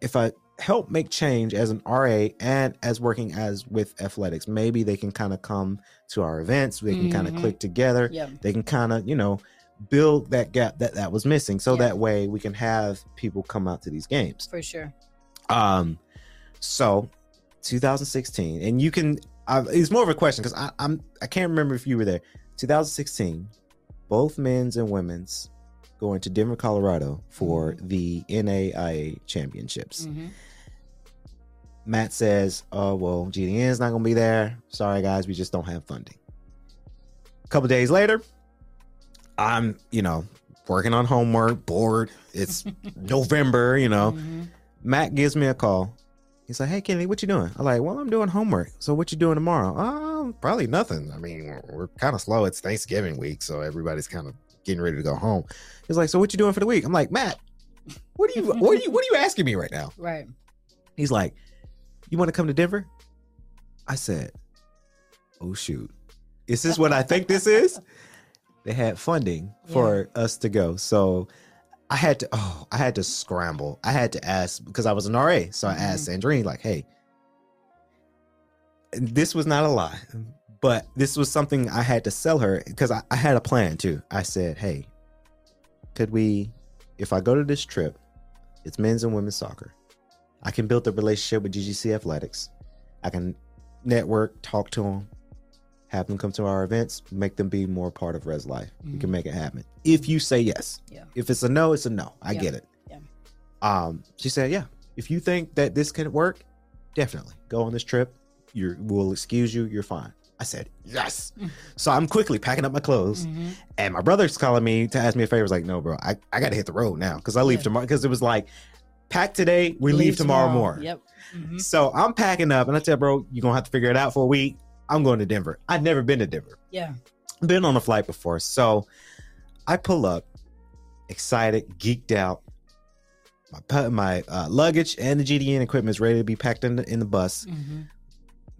if I help make change as an RA and as working as with athletics, maybe they can kind of come to our events. they can kind of click together Yeah. they can kind of you know build that gap that that was missing so Yeah. that way we can have people come out to these games. For sure. um so 2016 and you can I, it's more of a question because i'm i can't remember if you were there. 2016 both men's and women's going to denver colorado for the naia championships. Hmm matt says oh well gdn's not gonna be there. Sorry guys we just don't have funding. A couple days later i'm you know working on homework bored. It's november you know. Hmm matt gives me a call. He's like hey kennedy what you doing? I'm like well i'm doing homework. So what you doing tomorrow? Oh probably nothing. I mean we're, we're kind of slow. It's thanksgiving week so everybody's kind of getting ready to go home. He's like so what you doing for the week? I'm like matt what are you what are you what are you asking me right now? Right. He's like, You want to come to Denver? I said, Oh, shoot. Is this what I think this is? They had funding for us to go. So I had to, oh, I had to scramble. I had to ask because I was an RA. So I asked mm-hmm. Sandrine, like, Hey, this was not a lie, but this was something I had to sell her because I, I had a plan too. I said, Hey, could we, if I go to this trip, it's men's and women's soccer. I can build a relationship with GGC Athletics. I can network, talk to them, have them come to our events, make them be more part of Res Life. We can Mhm. make it happen. If you say yes. Yeah. If it's a no, it's a no. I Yeah. get it. Yeah. Um, she said, Yeah. If you think that this can work, definitely go on this trip. You we'll excuse you. You're fine. I said, Yes. Mm. So I'm quickly packing up my clothes. Mhm. And my brother's calling me to ask me a favor. Was like, no, bro, I, I got to hit the road now because I leave Yeah. tomorrow. Because it was like, pack today, we leave, tomorrow, morning. Yep. Mhm. So I'm packing up and I tell bro, you're going to have to figure it out for a week. I'm going to Denver. I've never been to Denver, Yeah. been on a flight before. So I pull up, excited, geeked out. my my uh, luggage and the GDN equipment is ready to be packed in the, in the bus. Mhm.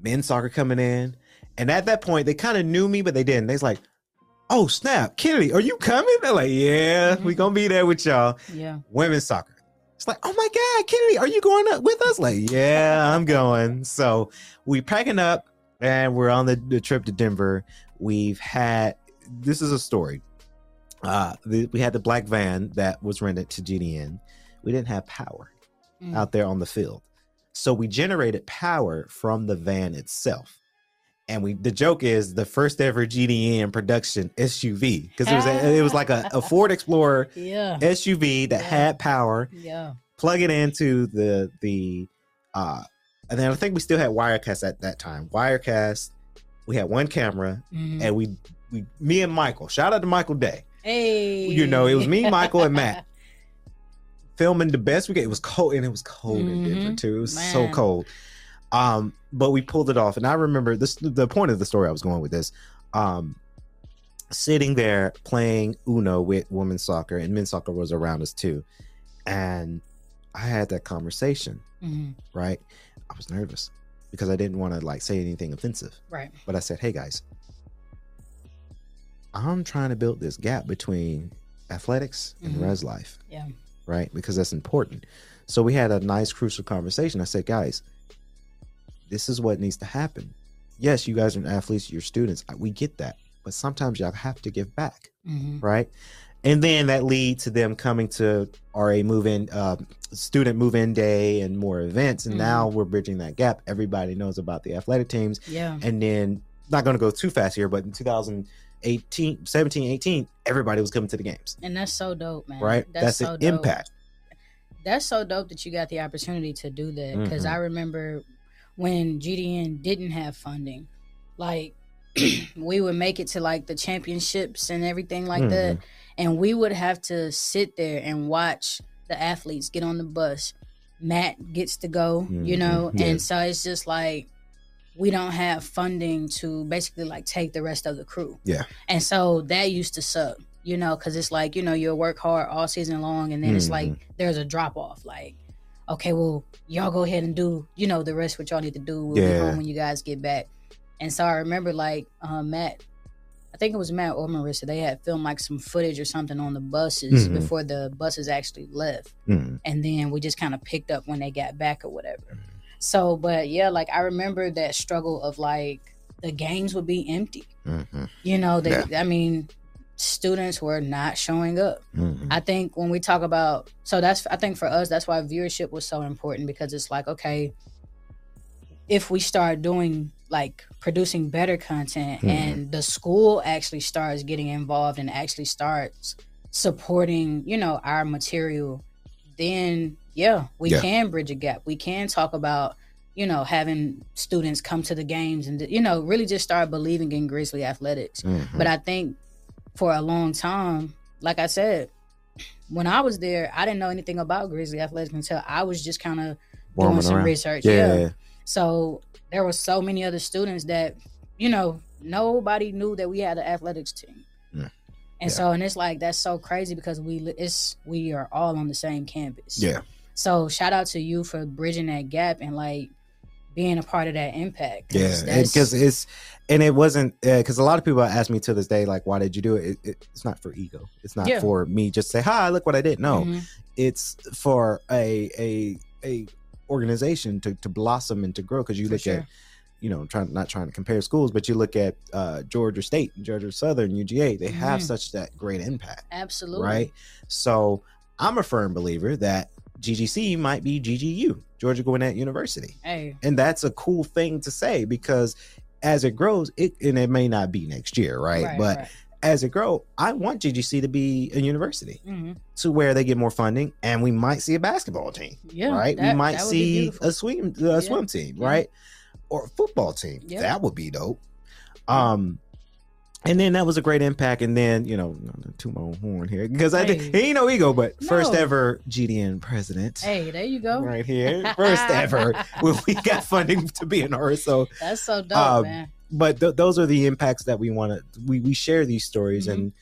men's soccer coming in. And at that point, they kind of knew me, but they didn't. They was like, oh, snap, Kennedy, are you coming? They're like, yeah, we going to be there with y'all. Yeah. Women's soccer. It's like, oh my God, Kennedy, are you going up with us? Like, yeah, I'm going. So we packing up and we're on the, the trip to Denver. We've had, this is a story. Uh, the, we had the black van that was rented to GDN. We didn't have power Mm. out there on the field. So we generated power from the van itself. And we the joke is the first ever GDN production SUV because it was a, it was like a, a Ford Explorer Yeah. SUV that Yeah. had power. Yeah. Plug it into the the uh and then I think we still had Wirecast at that time. Wirecast, we had one camera Mhm. and we we me and Michael. Shout out to Michael Day. Hey. You know, it was me, Michael, and Matt. filming the best we could. It was cold and it was cold in Denver Mhm. too. It was so cold. Um, but we pulled it off. And I remember this the point of the story I was going with this. Um sitting there playing Uno with women's soccer and men's soccer was around us too. And I had that conversation, Mhm. right? I was nervous because I didn't want to like say anything offensive. Right. But I said, hey guys, I'm trying to build this gap between athletics and Mhm. res life Yeah. right? Because that's important. So we had a nice, crucial conversation. I said, guys, this is what needs to happen. Yes, you guys are athletes, you're students. We get that. But sometimes y'all have to give back, hmm right? And then that leads to them coming to RA move in, uh, student move in day and more events. And Mhm. now we're bridging that gap. Everybody knows about the athletic teams. Yeah. And then, not going to go too fast here, but in 2018, 17, 18, everybody was coming to the games, And that's so dope, man. right? That's, so an dope. impact. That's so dope that you got the opportunity to do that. Because Mhm. I remember when GDN didn't have funding, like we would make it to like the championships and everything like that, Mm-hmm. And we would have to sit there and watch the athletes get on the bus. Matt gets to go, you Mhm. know, Yeah. and so it's just like we don't have funding to basically like take the rest of the crew. Yeah. And so that used to suck, you know, because it's like, you know, you'll work hard all season long and then it's like Mm-hmm. there's a drop off. Like, okay, well, y'all go ahead and do, you know, the rest what y'all need to do. We'll be home when you guys get back. And so I remember like um, Matt, I think it was Matt or Marissa, they had filmed like some footage or something on the buses Mhm. before the buses actually left Mm. and then we just kind of picked up when they got back or whatever. So, but yeah, like I remember that struggle of like the games would be empty. Mhm. You know, they, I mean, students were not showing up. Mhm. I think when we talk about, so that's, I think for us, that's why viewership was so important because it's like, okay, if we start doing like producing better content Mhm. and the school actually starts getting involved and actually starts supporting, you know, our material, then yeah, we Yeah. can bridge a gap. We can talk about, you know, having students come to the games and, you know, really just start believing in Grizzly athletics. Mhm. But I think for a long time, like I said, when I was there, I didn't know anything about Grizzly athletics until I was just kind of doing some around. research. Yeah. yeah. So there were so many other students that, you know, nobody knew that we had an athletics team. Yeah. And Yeah. so, and it's like that's so crazy because we it's we are all on the same campus. Yeah. So shout out to you for bridging that gap and like being a part of that impact. 'cause Yeah, because it's and it wasn't because a lot of people ask me to this day like, why did you do it? it, it it's not for ego. It's not Yeah. for me just say, hi, look what I did. No, Mhm. it's for a a a organization to to blossom and to grow. Because you For look sure. at you know trying not trying to compare schools, but you look at uh, Georgia State, Georgia Southern, UGA. They have Mhm. such that great impact, absolutely right? So I'm a firm believer that GGC might be GGU, Georgia Gwinnett University Hey, and that's a cool thing to say because as it grows it and it may not be next year right, but right. As it grow i want ggc to be a university Mhm. to where they get more funding and we might see a basketball team Yeah, right we might that would be see a swim a Yeah. swim team Yeah. right or a football team Yeah. that would be dope um and then that was a great impact and then you know to my own horn here because i did Hey. he ain't no ego but first ever gdn president Hey, there you go. right here first ever when we got funding to be an RSO. That's so dope, Um, man. But th- those are the impacts that we want to. We we share these stories, Mhm. and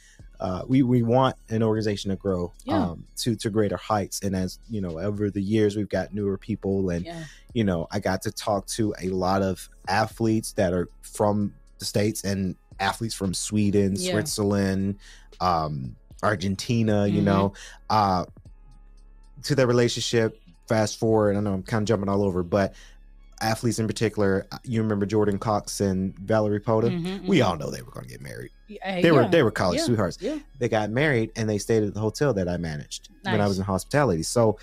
uh, we we want an organization to grow Yeah. um, to to greater heights. And as you know, over the years, we've got newer people, and Yeah. you know, I got to talk to a lot of athletes that are from the states and athletes from Sweden, Yeah. Switzerland, um, Argentina. You Mhm. know, uh, to their relationship. Fast forward, I know I'm kind of jumping all over, but athletes in particular, uh, you remember Jordan Cox and Valerie Pota? Mhm, We mhm. all know they were going to get married. Hey, They were they were college Yeah. sweethearts. Yeah. They got married and they stayed at the hotel that I managed when I was in hospitality. So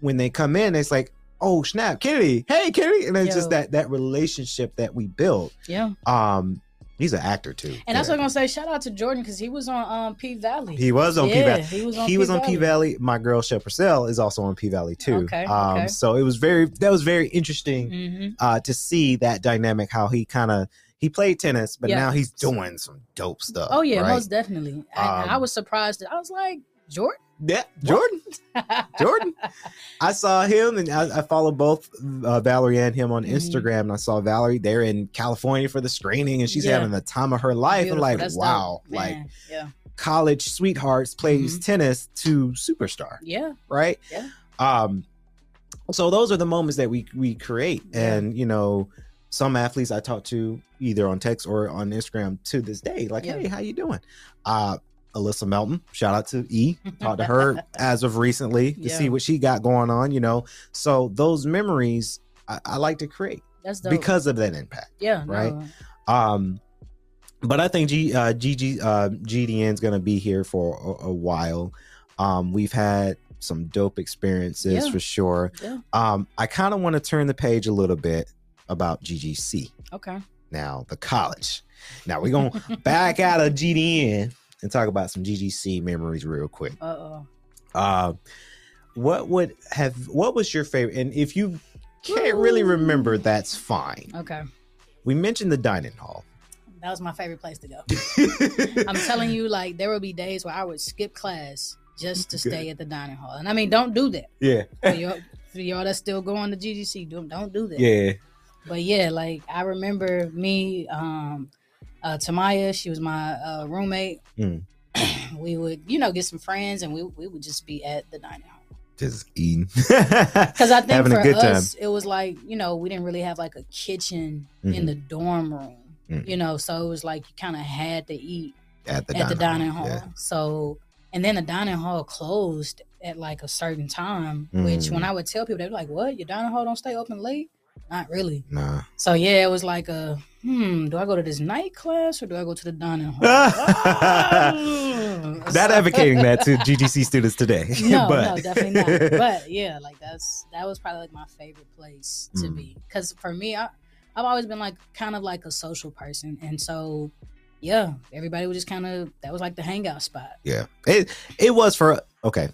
when they come in, it's like, oh snap, Kennedy, hey Kennedy, and it's just that that relationship that we built. Yeah. Um, he's an actor too. And that's what I'm gonna say. Shout out to Jordan because he was on um, P Valley. He was on P Valley. he was on he was on P-Valley. P Valley. My girl Shep Purcell is also on P Valley too. Okay, Um, okay. so it was very that was very interesting hmm uh, to see that dynamic. How he kind of he played tennis, but Yeah. now he's doing some dope stuff. Oh yeah, right? most definitely. I, Um, I was surprised. I was like Jordan. Yeah, Jordan. Jordan. I saw him and I, I follow both uh, Valerie and him on Mhm. Instagram. And I saw Valerie there in California for the screening, and she's Yeah. having the time of her life. Beautiful. And like, That's wow, like yeah, college sweethearts plays tennis to superstar, yeah, right? Yeah. Um, so those are the moments that we we create, Yeah. and you know, some athletes I talk to either on text or on Instagram to this day, like, Yeah. hey, how you doing? Uh, Alyssa Melton, shout out to E. Talked to her as of recently to Yeah. see what she got going on, you know. So those memories I, I like to create because of that impact. yeah, right? no, Um, but I think G, uh, GG, uh, GDN's going to be here for a, a while. Um, we've had some dope experiences Yeah. for sure. Yeah. Um, I kind of want to turn the page a little bit about GGC Okay. now, the college. Now we're going back out of GDN and talk about some GGC memories real quick. Uh oh. Uh, what would have, what was your favorite? And if you can't really remember, that's fine. Okay. We mentioned the dining hall. That was my favorite place to go. I'm telling you, like there would be days where I would skip class just to Good. stay at the dining hall. And I mean, don't do that. Yeah. For y'all, for y'all that's still going to GGC, don't don't do that. Yeah. But yeah, like I remember me, um, uh, Tamaya, she was my uh, roommate. Mm. we would, you know, get some friends, and we we would just be at the dining hall. Just eating. Because I think for us, it was like you know we didn't really have like a kitchen in Mhm. the dorm room, Mhm. you know, so it was like you kind of had to eat At the at the dining hall. Yeah. So and then the dining hall closed at like a certain time, which Mm. when I would tell people, they'd be like, "What? Your dining hall don't stay open late?" Not really. Nah. So yeah, it was like a hmm. Do I go to this night class or do I go to the dining hall? Ah. Not advocating that to GGC students today. No, but no, definitely not. But yeah, like that's that was probably like my favorite place to Mm. be because for me, I I've always been like kind of like a social person, and so yeah, everybody was just kind of that was like the hangout spot. yeah. It it was for okay.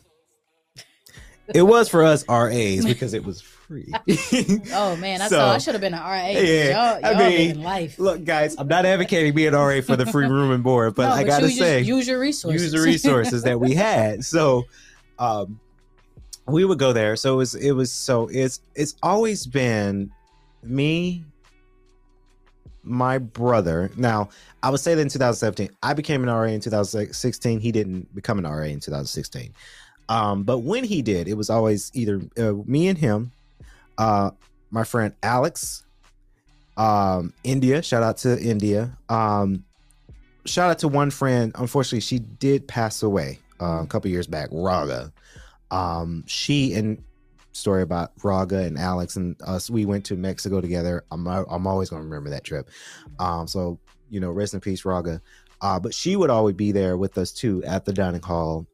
It was for us RAs because it was free. Oh man, I So, thought I should have been an RA. yeah, y'all, I y'all mean, life. Look, guys, I'm not advocating being an RA for the free room and board, but No, I gotta say, use your resources. use the resources that we had. So, um, we would go there. So it was, it was, so it's, it's always been me, my brother. Now, I would say that in 2017, I became an RA in 2016. He didn't become an RA in 2016. Um, but when he did, it was always either uh, me and him, uh, my friend Alex, um, India. Shout out to India. Um, shout out to one friend. Unfortunately, she did pass away uh, a couple years back. Raga. Um, she and story about Raga and Alex and us. We went to Mexico together. I'm I'm always gonna remember that trip. Um, so you know, rest in peace, Raga. Uh, but she would always be there with us too at the dining hall,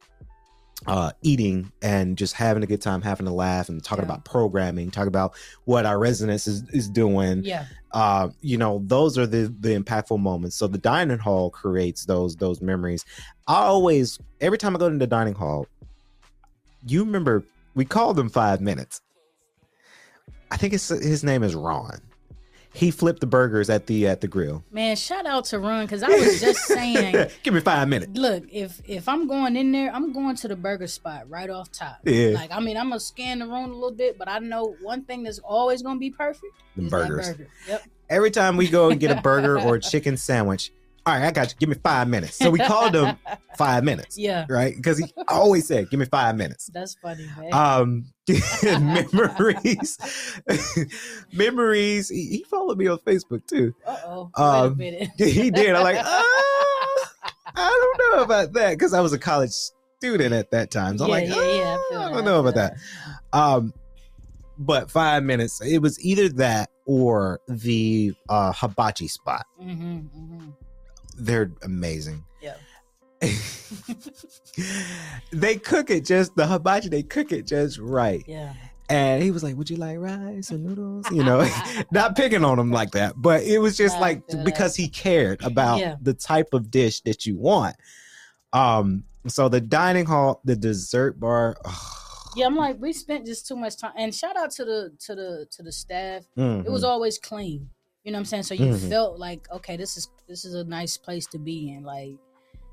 uh, eating and just having a good time, having a laugh, and talking Yeah. about programming, talking about what our residence is, is doing Yeah, uh, you know, those are the the impactful moments. So the dining hall creates those those memories. I always, every time I go to the dining hall, you remember we called them five minutes. I think it's his name is Ron. He flipped the burgers at the at the grill. man. Shout out to Run because I was just saying. Give me five minutes. Look, if if I'm going in there, I'm going to the burger spot right off top. Yeah. Like I mean, I'm gonna scan the room a little bit, but I know one thing that's always gonna be perfect. The burgers. burger. Yep. Every time we go and get a burger or a chicken sandwich, all right, I got you. Give me five minutes. So we called him five minutes, Yeah, right? Because he always said, give me five minutes. that's funny, man. Um, memories, memories. He, he followed me on Facebook too. uh oh. um, Wait a minute. He did. I'm like, ah, I don't know about that because I was a college student at that time. So I'm Yeah, like, yeah, yeah, I "Ah, I don't know about that. Um, but five minutes. It was either that or the uh, hibachi spot. hmm hmm They're amazing. Yeah. they cook it just the hibachi. They cook it just right. Yeah. And he was like, "Would you like rice or noodles?" You know, not picking on him like that, but it was just like feel that. because he cared about Yeah. the type of dish that you want. Um, so the dining hall, the dessert bar. Yeah, I'm like, we spent just too much time. And shout out to the to the to the staff. mhm. It was always clean. You know what I'm saying? So you Mhm. felt like, okay, this is this is a nice place to be in. Like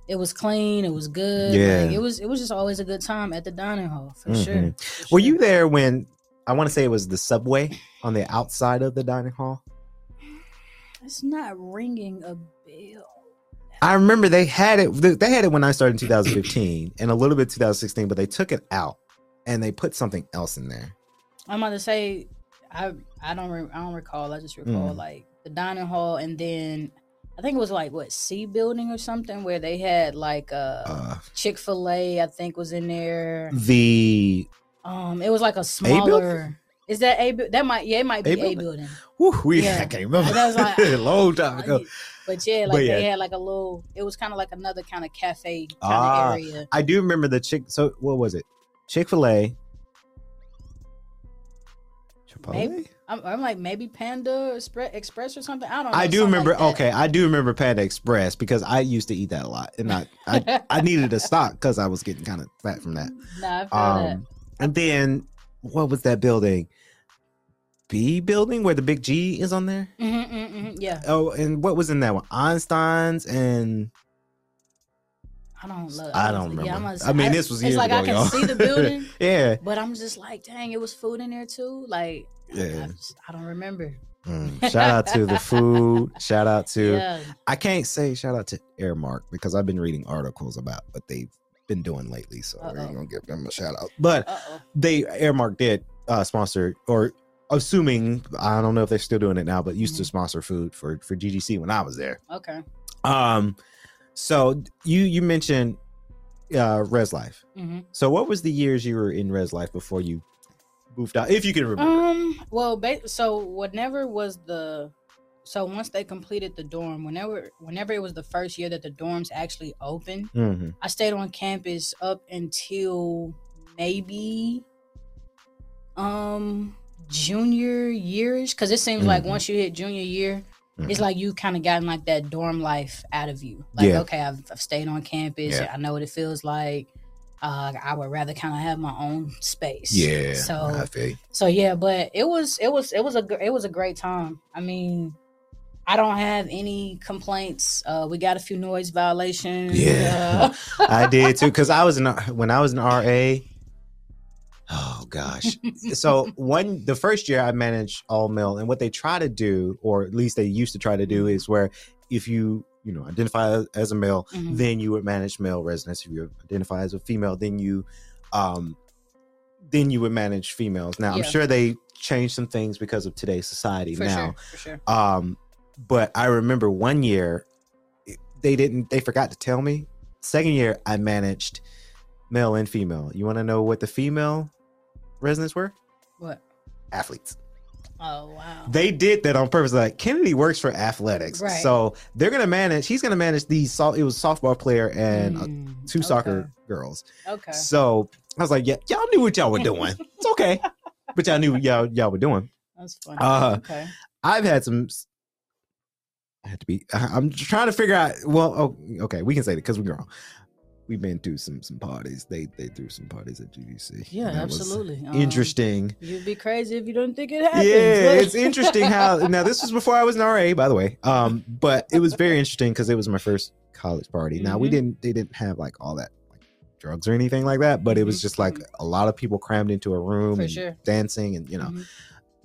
it was clean, it was good. Yeah. Like, it was it was just always a good time at the dining hall for Mhm. sure. for Were sure. you there when I want to say it was the subway on the outside of the dining hall? It's not ringing a bell. I remember they had it. They had it when I started in 2015 and a little bit 2016, but they took it out and they put something else in there. I'm about to say, I I don't re- I don't recall. I just recall Mm. like the dining hall, and then I think it was like what C building or something where they had like uh, Uh, Chick Fil A. I think was in there. the Um, it was like a smaller. Is that a that might yeah it might be A a building? building. whew, we Yeah. I can't remember. That was like- a long time ago. But yeah, like But yeah. they had like a little. It was kind of like another kind of cafe kind Ah, of area. I do remember the chick. So what was it? Chick Fil A. Chipotle. Maybe. I'm, I'm like maybe Panda Express or something. I don't. know. I do remember. like okay, I do remember Panda Express because I used to eat that a lot, and I I, I needed to stop because I was getting kind of fat from that. Nah, I feel that. Um, and then what was that building? B building where the big G is on there. Mhm, mhm, mhm, Yeah, Oh, and what was in that one? Einstein's and I don't love. I don't remember. Gonna I mean, this was years It's like ago, I can y'all. see the building, yeah, but I'm just like, dang, it was food in there too. Like, I- I, Yeah. just- I don't remember. Mm, shout out to the food. Shout out to Yeah, I can't say shout out to Aramark because I've been reading articles about what they've been doing lately, so we're Uh-oh. gonna give them a shout out. But uh oh. they Aramark did uh sponsor or assuming I don't know if they're still doing it now, but used to Mhm. sponsor food for for GGC when I was there. Okay. Um, so you you mentioned uh Res Life. hmm So what was the years you were in Res Life before you moved out, if you can remember? Um. Well, ba- so whenever was the, so once they completed the dorm, whenever whenever it was the first year that the dorms actually opened, Mhm. I stayed on campus up until maybe um junior yearish because it seems like Mhm. once you hit junior year it's Mhm. like you kind of gotten like that dorm life out of you like Yeah. okay I've, I've stayed on campus Yeah. i know what it feels like uh, i would rather kind of have my own space Yeah, so I feel so yeah but it was it was it was a it was a great time i mean i don't have any complaints uh we got a few noise violations Yeah. uh, I did too because I was in when I was in RA. Oh gosh! so one the first year I managed all male, and what they try to do, or at least they used to try to do, is where if you you know identify as- a male, Mhm. then you would manage male residents. If you identify as a female, then you um then you would manage females. Now I'm sure they changed some things because of today's society for now. sure for sure Um, but I remember one year they didn't they forgot to tell me. Second year I managed male and female. You want to know what the female residents were? what Athletes. Oh wow They did that on purpose. Like Kennedy works for athletics, Right. so they're gonna manage. He's gonna manage the it was softball player and uh, Mm, two okay, soccer girls. okay So I was like, yeah, y'all knew what y'all were doing. it's okay, but y'all knew what y'all y'all were doing. that's funny Uh, okay I've had some. I had to be. I'm trying to figure out. Well, oh, okay, we can say that because we're wrong. We've been through some some parties. They they threw some parties at GDC. yeah absolutely Um, Interesting. you'd be crazy if you don't think it happened. Yeah, it's interesting how. Now this was before I was an RA, by the way. Um, but it was very interesting because it was my first college party. Now we Mhm. didn't. They didn't have like all that like drugs or anything like that. But it was Mhm. just like a lot of people crammed into a room and sure. dancing and you know Mhm.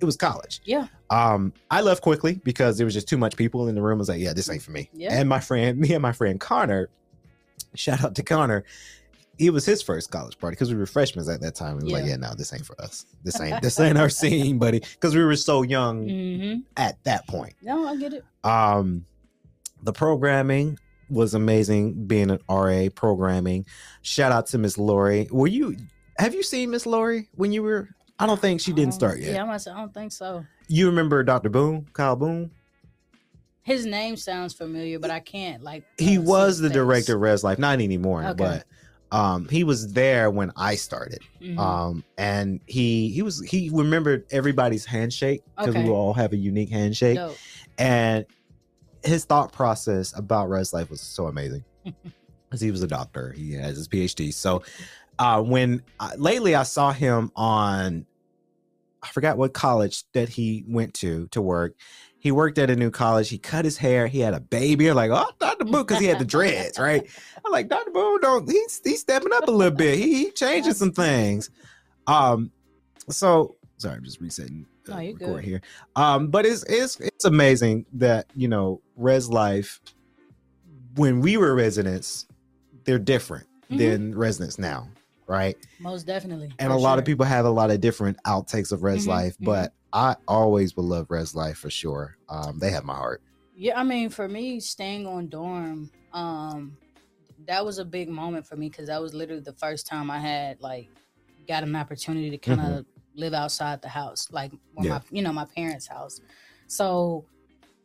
it was college. Yeah. Um, I left quickly because there was just too much people in the room. I was like, yeah, this ain't for me. Yeah. And my friend, me and my friend Connor, shout out to Connor. It was his first college party because we were freshmen at that time. We was like, Yeah. yeah, no, this ain't for us. This ain't this ain't our scene, buddy. Because we were so young hmm at that point. No, I get it. Um, the programming was amazing. Being an RA programming. Shout out to Miss Lori. Were you? Have you seen Miss Lori when you were? I don't think she didn't Um, start yet. Yeah, I'm gonna say, I don't think so. You remember Dr. Boone, Kyle Boone? His name sounds familiar, but I can't like. He was the face. director of Res Life, not anymore, Okay. but um, he was there when I started. Mhm. Um, and he he was he remembered everybody's handshake because Okay. we all have a unique handshake. Dope. and his thought process about res life was so amazing because he was a doctor he has his phd so uh when uh, lately i saw him on i forgot what college that he went to to work he worked at a new college. He cut his hair. He had a baby. I'm like oh dr boone because he had the dreads right? I'm like dr boone don't he's he's stepping up a little bit. He, he changing some things. Um so sorry i'm just resetting uh, No, record good. here. Um but it's it's it's amazing that you know res life when we were residents they're different Mhm. than residents now right Most definitely. and for a lot of people have a lot of different outtakes of res Mhm, life mhm. but i always will love res life for sure um they have my heart Yeah, I mean, for me, staying on dorm, um, that was a big moment for me because that was literally the first time I had like got an opportunity to kind of live outside the house, like Yeah. my, you know, my parents' house. So,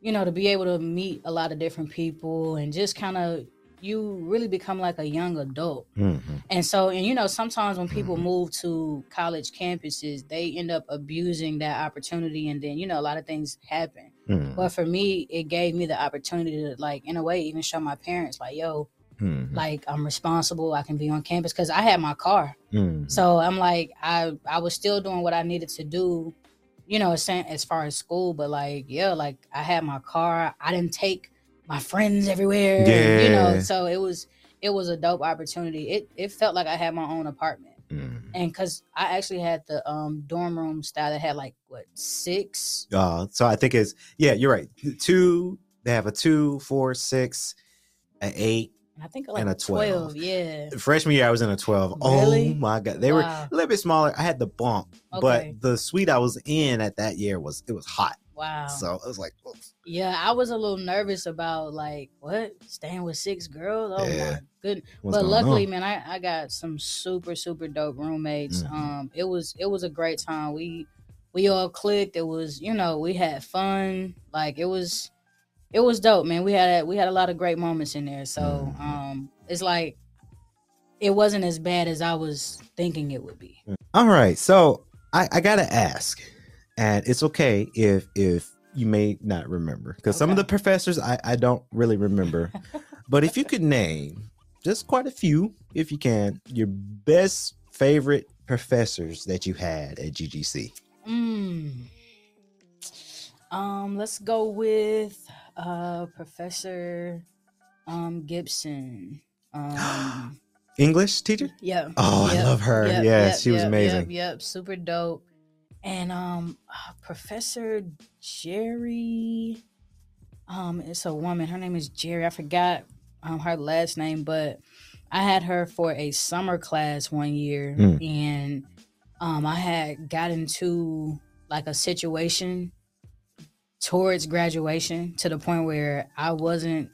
you know, to be able to meet a lot of different people and just kind of you really become like a young adult. Mhm. And so, and you know, sometimes when Mm-hmm. people move to college campuses, they end up abusing that opportunity, and then you know, a lot of things happen. Mhm. But for me, it gave me the opportunity to, like, in a way, even show my parents, like, yo, Mhm. like I'm responsible. I can be on campus because I had my car. Mhm. So I'm like, I I was still doing what I needed to do, you know, as, as far as school. But like, yeah, like I had my car. I didn't take my friends everywhere. and, you know, so it was it was a dope opportunity. It it felt like I had my own apartment. Mhm. And because I actually had the um dorm room style that had like what six Uh, so I think it's yeah, you're right. Two, they have a two, four, six, an eight. I think like And a 12. 12. Yeah. Freshman year, I was in a twelve. Really? Oh my god, they were a little bit smaller. I had the bump, Okay. but the suite I was in at that year was it was hot. Wow. So it was like, oops. Yeah, I was a little nervous about like what staying with six girls. Oh Yeah. my goodness! what's but luckily, on? man, I, I got some super super dope roommates. Mhm. Um, it was it was a great time. We we all clicked. It was you know we had fun. Like it was it was dope, man. We had we had a lot of great moments in there. So Mhm. um, it's like it wasn't as bad as I was thinking it would be. All right, so I, I gotta ask, and it's okay if if you may not remember because some of the professors I I don't really remember, but if you could name just quite a few, if you can, your best favorite professors that you had at GGC. Mm. Um, let's go with uh Professor um Gibson. Um English teacher? yeah. Oh, I love her. yep, yes, yep, she was amazing. Yep, yep, super dope. And um uh, Professor Jerry um it's a woman. Her name is Jerry. I forgot um her last name, but I had her for a summer class one year Mm. and um I had got into like a situation towards graduation to the point where I wasn't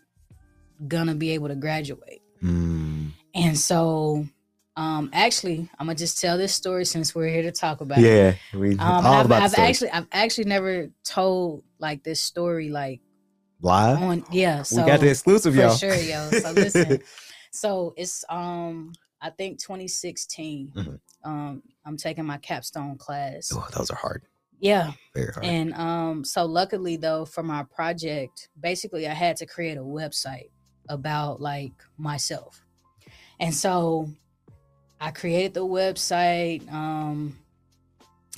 gonna be able to graduate. Mm. And so um actually I'm gonna just tell this story since we're here to talk about it. Yeah, we Um, all I've, about I've actually I've actually never told like this story like live. on yeah so we got the exclusive, for y'all. sure yo so listen so it's um I think 2016 Mhm. um I'm taking my capstone class oh, those are hard. yeah Very hard. and um, so luckily though, for my project, basically I had to create a website about like myself. And so I created the website. Um,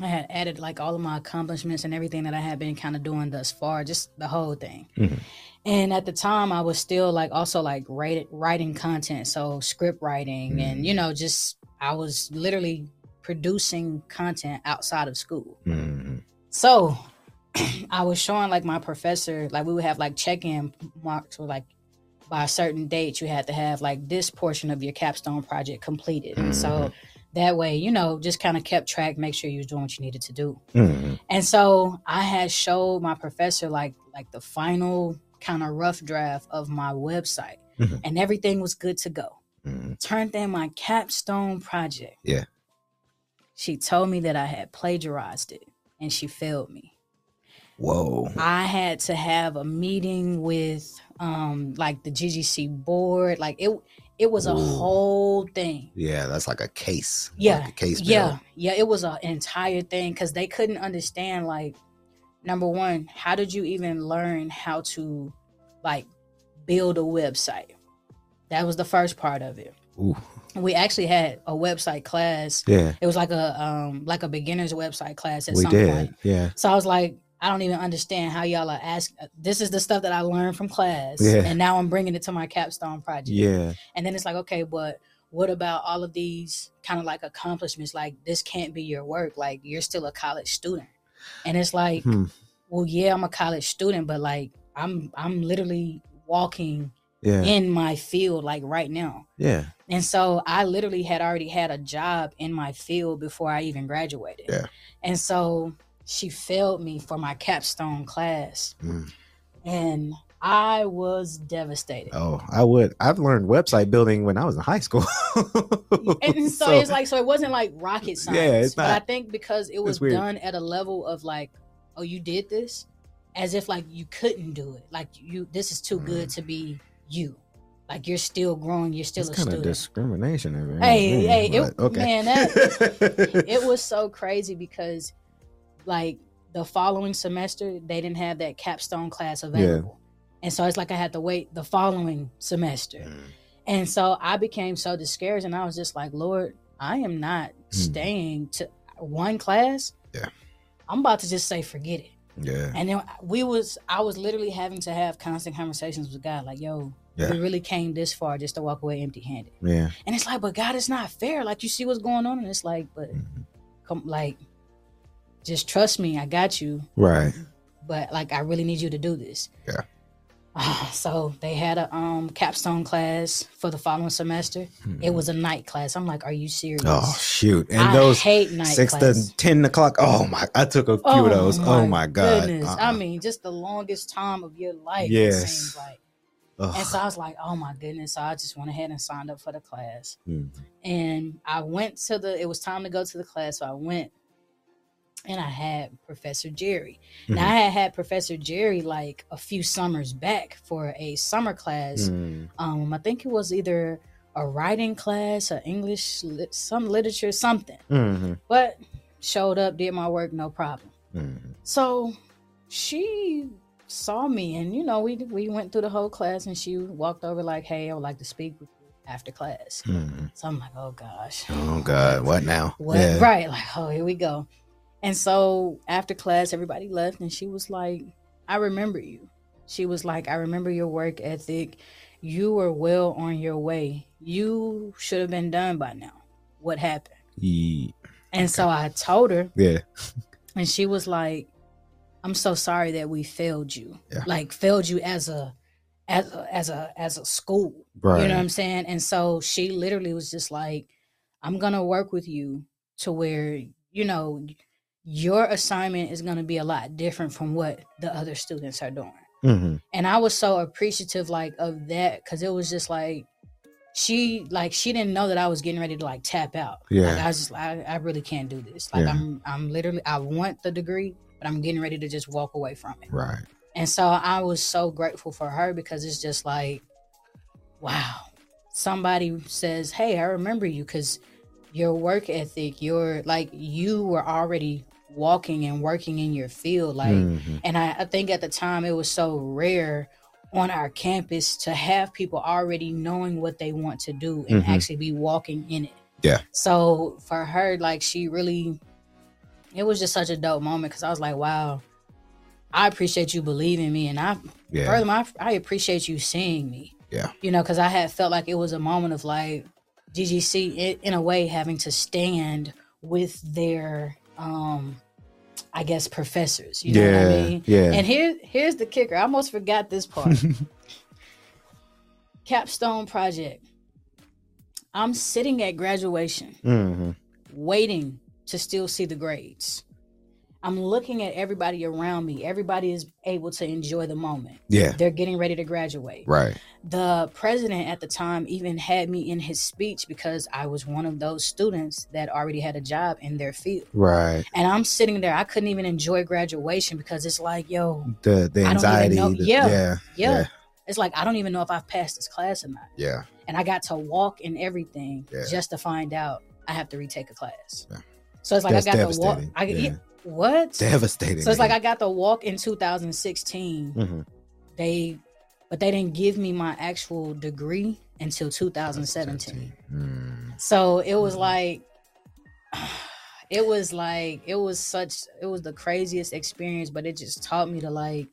I had added like all of my accomplishments and everything that I had been kind of doing thus far, just the whole thing. Mhm. And at the time, I was still like also like write, writing content, so script writing, and you know, just I was literally producing content outside of school. Mhm. So I was showing like my professor, like we would have like check-in marks or like by a certain date you had to have like this portion of your capstone project completed. And so that way, you know, just kind of kept track, make sure you was doing what you needed to do. Mhm. And so I had showed my professor like like the final kind of rough draft of my website Mhm. and everything was good to go. Mhm. Turned in my capstone project. Yeah. She told me that I had plagiarized it and she failed me. Whoa. I had to have a meeting with um like the GGC board. Like it it was a Ooh. whole thing. Yeah, that's like a case. Yeah, Like a case. Yeah, bill. yeah, it was an entire thing because they couldn't understand like number one, how did you even learn how to like build a website? That was the first part of it. Ooh. We actually had a website class. Yeah. It was like a um like a beginner's website class at we some did. point. Yeah. So I was like, I don't even understand how y'all are asking. This is the stuff that I learned from class, Yeah. and now I'm bringing it to my capstone project. Yeah. And then it's like, okay, but what about all of these kind of like accomplishments? Like this can't be your work. Like you're still a college student. And it's like, Hmm. well, yeah, I'm a college student, but like I'm I'm literally walking Yeah. in my field like right now. Yeah. And so I literally had already had a job in my field before I even graduated. Yeah. And so she failed me for my capstone class. Mm. And I was devastated. Oh, I would. I've learned website building when I was in high school. and so, it's like so it wasn't like rocket science. Yeah, it's But I think because it was done at a level of like, oh, you did this, as if like you couldn't do it. Like you, this is too good to be you. Like you're still growing. You're still it's a kind of student. discrimination. Hey, Mm, hey, it- okay. man, that- it was so crazy because like the following semester they didn't have that capstone class available. And so it's like I had to wait the following semester. Mm. And so I became so discouraged and I was just like, Lord, I am not staying to one class. Yeah. I'm about to just say forget it. Yeah. And then we was I was literally having to have constant conversations with God, like, yo, Yeah. we really came this far just to walk away empty handed. Yeah. And it's like, but God, it's not fair. Like you see what's going on, and it's like, but Mhm. come, like, just trust me, I got you. Right. But like, I really need you to do this. Yeah. so they had a um capstone class for the following semester. It was a night class. I'm like, are you serious? Hmm. Oh shoot! And I those hate night six class. to ten o'clock. Oh my! I took a few of those. Oh my god! Goodness. Uh-uh. I mean, just the longest time of your life. It Yes. seems like. Ugh. And so I was like, oh my goodness. So I just went ahead and signed up for the class. Mm. And I went to the, it was time to go to the class. So I went and I had Professor Jerry. Now Mhm. I had had Professor Jerry like a few summers back for a summer class. Mm. Um, I think it was either a writing class, or English, some literature, something. Mhm. But showed up, did my work, no problem. Mhm. So she saw me, and you know, we we went through the whole class, and she walked over like, "Hey, I would like to speak with you after class." Mhm. So I'm like, "Oh gosh, Oh god! What now? what?" Yeah. Right? Like, oh, here we go. And so after class, everybody left, and she was like, "I remember you." She was like, "I remember your work ethic. You were well on your way. You should have been done by now. What happened?" Ye- And so I told her, Yeah. and she was like i'm so sorry that we failed you Yeah. like failed you as a as a as a as a school Right. you know what i'm saying and so she literally was just like i'm gonna work with you to where you know your assignment is gonna be a lot different from what the other students are doing Mhm. and i was so appreciative like of that because it was just like she like she didn't know that i was getting ready to like tap out Yeah. like i was just I, I really can't do this like Yeah. i'm i'm literally i want the degree but i'm getting ready to just walk away from it Right. and so i was so grateful for her because it's just like wow somebody says hey i remember you because your work ethic your like you were already walking and working in your field like Mhm. and I, I think at the time it was so rare on our campus to have people already knowing what they want to do and Mhm. actually be walking in it. Yeah. So for her, like she really, it was just such a dope moment because I was like, wow, I appreciate you believing me. And I, Yeah. furthermore, I, I appreciate you seeing me. Yeah. You know, because I had felt like it was a moment of like GGC, in, in a way, having to stand with their, um, I guess professors. You know what I mean? yeah. And here here's the kicker. I almost forgot this part. Capstone project. I'm sitting at graduation hmm waiting to still see the grades. I'm looking at everybody around me. Everybody is able to enjoy the moment. Yeah. They're getting ready to graduate. Right. The president at the time even had me in his speech because I was one of those students that already had a job in their field. Right. And I'm sitting there, I couldn't even enjoy graduation because it's like, yo, The the I don't even anxiety. the- yeah. Yeah. yeah. It's like I don't even know if I've passed this class or not. Yeah. And I got to walk and everything Yeah. just to find out I have to retake a class. Yeah. So it's like That's I got to walk. I, Yeah. What? Devastating. So it's like I got the walk in 2016. hmm They, but they didn't give me my actual degree until 2017. Mm. So it was like, it was like it was such it was the craziest experience, but it just taught me to like,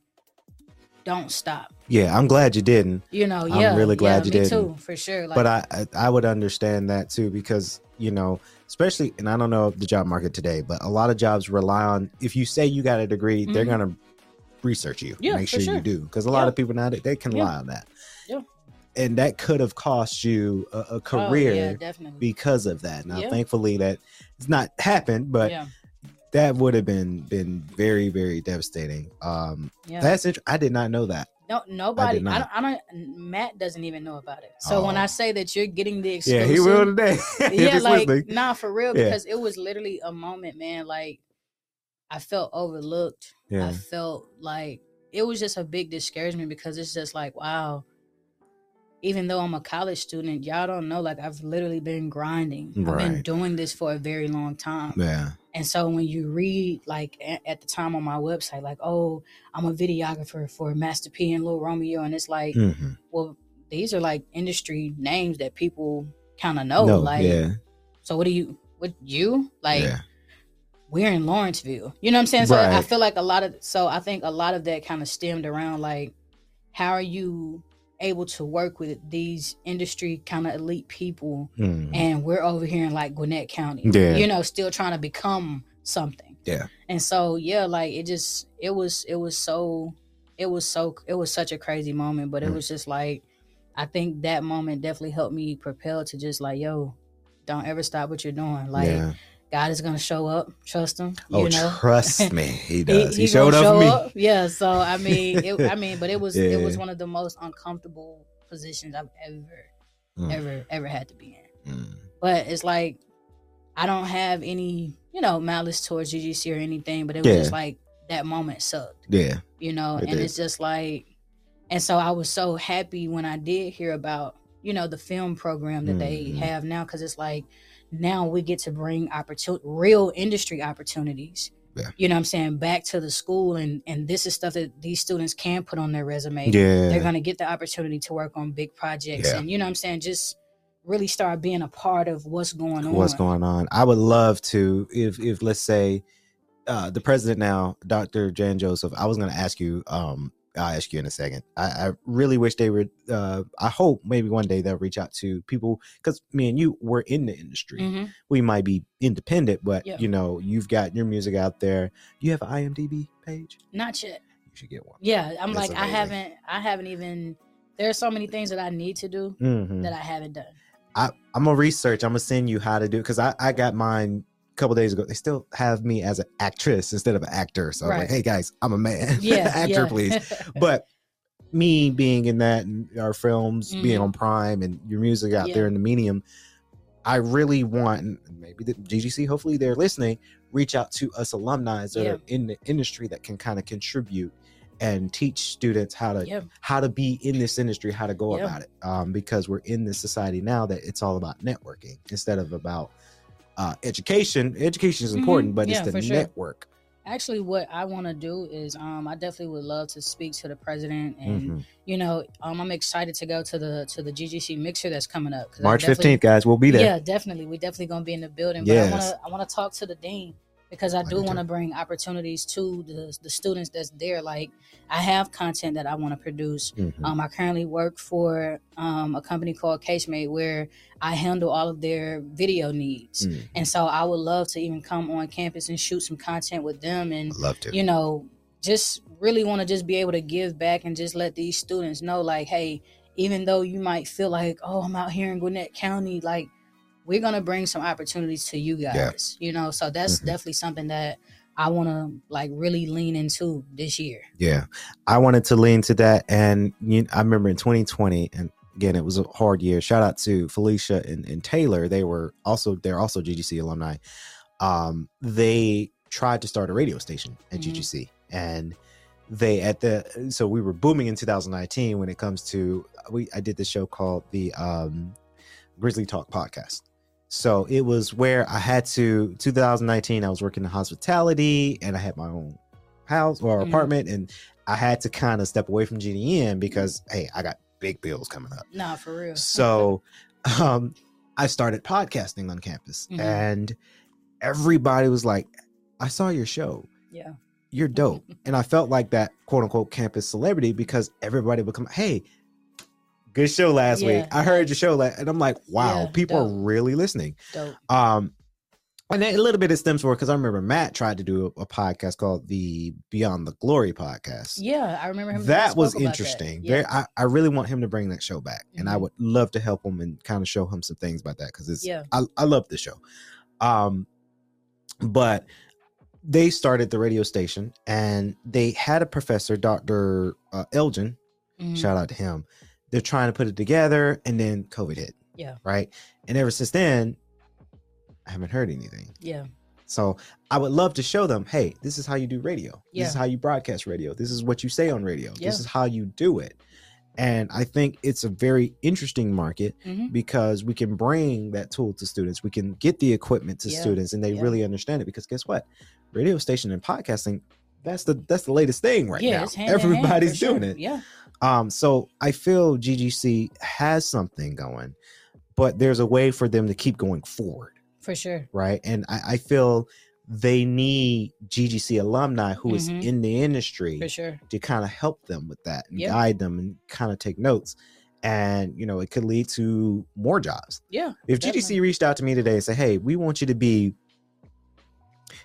don't stop. Yeah, I'm glad you didn't. You know, I'm yeah, really glad yeah, you didn't. too, for sure. Like, but I, I would understand that too because you know especially and I don't know the job market today, but a lot of jobs rely on if you say you got a degree, they're Mhm. gonna research you, Yeah, make for sure, you do because a lot Yeah. of people now they, can Yeah. lie on that. Yeah. and that could have cost you a, a oh, career definitely. because of that. Now, thankfully, that it's not happened, but yeah, that would have been been very very devastating. Um, yeah. that's I did not know that. no, nobody. I, not. don't, I don't. Matt doesn't even know about it. So when Oh. I say that you're getting the exclusive, Yeah, he will today. yeah, like listening. nah, for real, Yeah. because it was literally a moment, man. Like I felt overlooked. Yeah. I felt like it was just a big discouragement because it's just like, wow. Even though I'm a college student, y'all don't know. Like I've literally been grinding. I've been doing this for a very long time. yeah, And so when you read, like at the time on my website, like, oh, I'm a videographer for Master P and Lil Romeo, and it's like, hmm well, these are like industry names that people kind of know. no, like, yeah, so what do you, what you like? yeah, We're in Lawrenceville. You know what I'm saying? So I feel like a lot of, so I think a lot of that kind of stemmed around like, how are you able to work with these industry kind of elite people Mhm. and we're over here in like Gwinnett County. Yeah. You know, still trying to become something. Yeah. And so yeah, like it just it was it was so it was so it was such a crazy moment, but it Mm. was just like I think that moment definitely helped me propel to just like, yo, don't ever stop what you're doing. Like yeah. God is gonna show up. Trust him. Oh, you know. trust me, he does. He, he showed up for show me. Yeah. So I mean, it, I mean, but it was it was one of the most uncomfortable positions I've ever, Mm. ever, ever had to be in Mm. but it's like I don't have any, you know, malice towards GGC or anything, but it was Yeah. just like that moment sucked, Yeah, you know, It and did. it's just like, and so I was so happy when I did hear about, you know, the film program that they Mhm. have now, because it's like now we get to bring opportunity, real industry opportunities. Yeah. You know what I'm saying? Back to the school and and this is stuff that these students can put on their resume yeah, they're going to get the opportunity to work on big projects Yeah. and you know what i'm saying just really start being a part of what's going on what's going on. I would love to if if let's say uh the president now, Dr. Jann Joseph, I was gonna ask you, um, I'll ask you in a second. I, I really wish they would uh I hope maybe one day they'll reach out to people because me and you were in the industry. Mhm. We might be independent, but Yeah. you know, you've got your music out there. You have an IMDb page? not yet You should get one. yeah i'm That's like i haven't i haven't even there are so many things that i need to do Mhm. that i haven't done I, I'm gonna research. I'm gonna send you how to do it because I, I got mine couple days ago. They still have me as an actress instead of an actor. So I'm like, hey guys, I'm a man. yeah actor, yeah. please. But me being in that and our films being Mhm. on Prime and your music out Yeah. there in the medium, I really want and maybe the GGC. Hopefully they're listening. Reach out to us alumni that Yeah. are in the industry that can kind of contribute and teach students how to yeah how to be in this industry, how to go about it. Um, because we're in this society now that it's all about networking instead of about uh, education. Education is Mhm. important, but Yeah, it's the sure. network. actually what i want to do is um i definitely would love to speak to the president and Mhm. you know um i'm excited to go to the to the ggc mixer that's coming up. March fifteenth, guys, we'll be there. Yeah, definitely. We definitely gonna be in the building. But I wanna I wanna talk to the dean because I do want to bring opportunities to the the students that's there. Like I have content that I want to produce. Mhm. Um, I currently work for um, a company called Casemate where I handle all of their video needs, Mm. and so I would love to even come on campus and shoot some content with them and I'd love to. you know, just really want to just be able to give back and just let these students know, like, hey, even though you might feel like, oh, I'm out here in Gwinnett County, like, we're gonna bring some opportunities to you guys, you know. So that's Mhm. definitely something that I want to like really lean into this year. Yeah, I wanted to lean to that, and you, I remember in 2020, and again, it was a hard year. Shout out to Felicia and, and Taylor; they were also they're also GGC alumni. Um, they tried to start a radio station at Mhm. GGC, and they at the so we were booming in 2019 when it comes to we. I did this show called the um, Grizzly Talk podcast. So it was where I had to 2019. I was working in hospitality, and I had my own house or Mhm. apartment, and I had to kind of step away from GDN because hey, I got big bills coming up. Nah, for real. So um I started podcasting on campus Mhm. and everybody was like, I saw your show. yeah, You're dope. and I felt like that quote unquote campus celebrity because everybody would come, Hey, good show last week. I heard your show and I'm like, wow, Yeah, people are really listening. dope. Um, and a little bit it stems from because I remember Matt tried to do a, a podcast called the Beyond the Glory podcast. Yeah, I remember him. That was interesting. That. Very, I, I really want him to bring that show back, and I Mhm. would love to help him and kind of show him some things about that because it's. Yeah. I, I love the show, um, but they started the radio station and they had a professor, Doctor uh, Elgin. Mhm. Shout out to him. They're trying to put it together, and then COVID hit. Yeah. Right, and ever since then, I haven't heard anything. yeah, So I would love to show them, hey, this is how you do radio. Yeah. This is how you broadcast radio. This is what you say on radio. Yeah. This is how you do it. And I think it's a very interesting market Mhm. because we can bring that tool to students. We can get the equipment to Yeah. students and they really understand it because guess what? Radio station and podcasting, that's the that's the latest thing right yeah. now. It's hand in hand, for Everybody's sure. doing it. Yeah, Um, so I feel GGC has something going, but there's a way for them to keep going forward for sure. right? And I, I feel they need GGC alumni who is Mhm. in the industry For sure. to kind of help them with that and Yeah. guide them and kind of take notes. And you know, it could lead to more jobs. Yeah. If Definitely. GGC reached out to me today and said, "Hey, we want you to be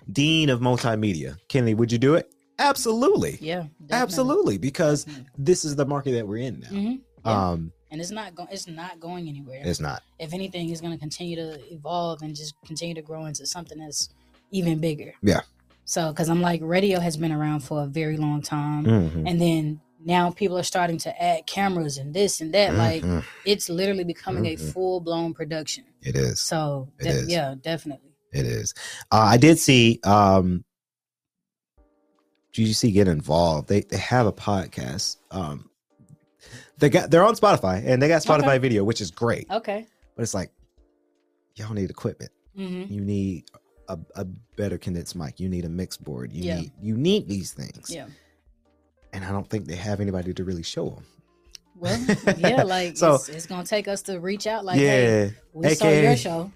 dean of multimedia," Kennedy, would you do it? Absolutely, Yeah. definitely. absolutely, because Definitely. this is the market that we're in now. Mhm. Yeah. Um, and it's not going. It's not going anywhere. it's not. if anything, it's going to continue to evolve and just continue to grow into something that's even bigger. Yeah. So, because I'm like, radio has been around for a very long time, Mhm. and then now people are starting to add cameras and this and that. Like, Mhm. it's literally becoming a full blown production. it is. So, It de- is. yeah, definitely. It is. Uh, I did see um GGC get involved. They they have a podcast. Um they got they're on Spotify and they got Spotify Okay. video, which is great. Okay. But it's like y'all need equipment. hmm You need a, a better condensed mic. You need a mix board. You Yeah. need you need these things. Yeah. And I don't think they have anybody to really show them. Well, yeah, like So- it's, it's gonna take us to reach out. Like, hey, yeah. we saw your show Let us come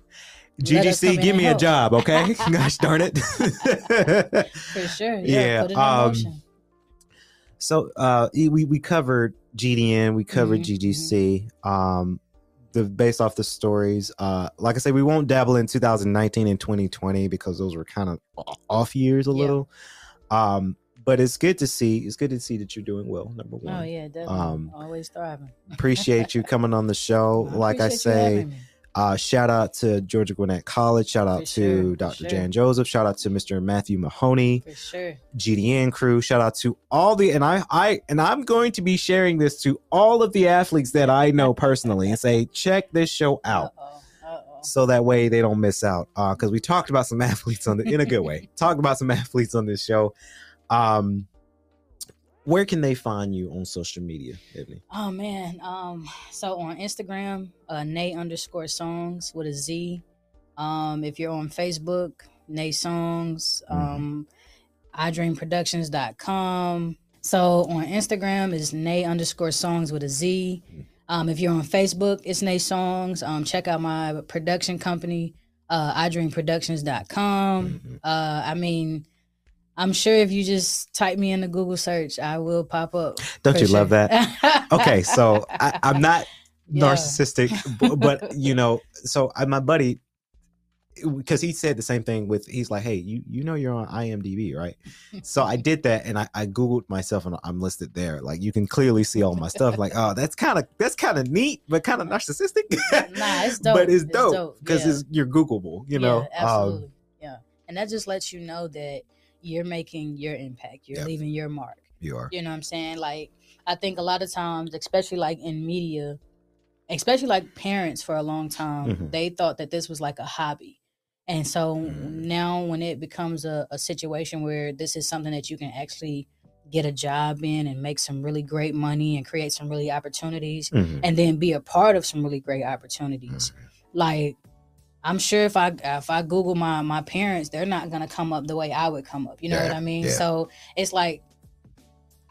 GGC, give me a job, okay? Gosh darn it. for sure. Yeah, Yeah, put it in um, motion. So uh we we covered GDN, we covered Mhm, GGC. Um the based off the stories. Uh like I said, we won't dabble in 2019 and 2020 because those were kind of off years a Yeah. little. Um but it's good to see it's good to see that you're doing well, number one. Oh yeah, definitely. um, Always thriving. Appreciate you coming on the show. like I appreciate you say. Uh shout out to Georgia Gwinnett College, shout out to Dr. sure. Jann Joseph, shout out to Mr. Matthew Mahoney. for sure. GDN crew. Shout out to all the and I I and I'm going to be sharing this to all of the athletes that I know personally and say check this show out Uh-oh, uh-oh. so that way they don't miss out. Uh because we talked about some athletes on the in a good way. talked about some athletes on this show. Um where can they find you on social media, Ebony? Oh man. Um. So on Instagram, uh, Nay underscore songs with a Z. Um. If you're on Facebook, Nay songs. Mhm. Um. iDreamProductions.com. So on Instagram is Nay underscore songs with a Z. Um. If you're on Facebook, it's Nay songs. Um. Check out my production company. uh, iDreamProductions.com. Mhm. Uh, I mean, I'm sure if you just type me in the Google search, I will pop up. Don't you love that? Okay, so I, I'm not Yeah. narcissistic, but, but you know, so I, my buddy, because he said the same thing with, he's like, hey, you you know you're on IMDb, right? So I did that and I, I googled myself and I'm listed there. Like you can clearly see all my stuff. Like, oh, that's kind of that's kind of neat, but kind of narcissistic. Nah, it's dope. but it's dope because yeah. it's you're Googleable. You know, Yeah, Um, absolutely. yeah. And that just lets you know that you're making your impact. You're Yep. leaving your mark. you are. You know what I'm saying? Like I think a lot of times, especially like in media, especially like parents for a long time, Mhm. they thought that this was like a hobby. And so Mm. now when it becomes a, a situation where this is something that you can actually get a job in and make some really great money and create some really opportunities Mhm. and then be a part of some really great opportunities. Mm-hmm. Like I'm sure if I if I Google my my parents, they're not gonna come up the way I would come up. You know what I mean? yeah. So it's like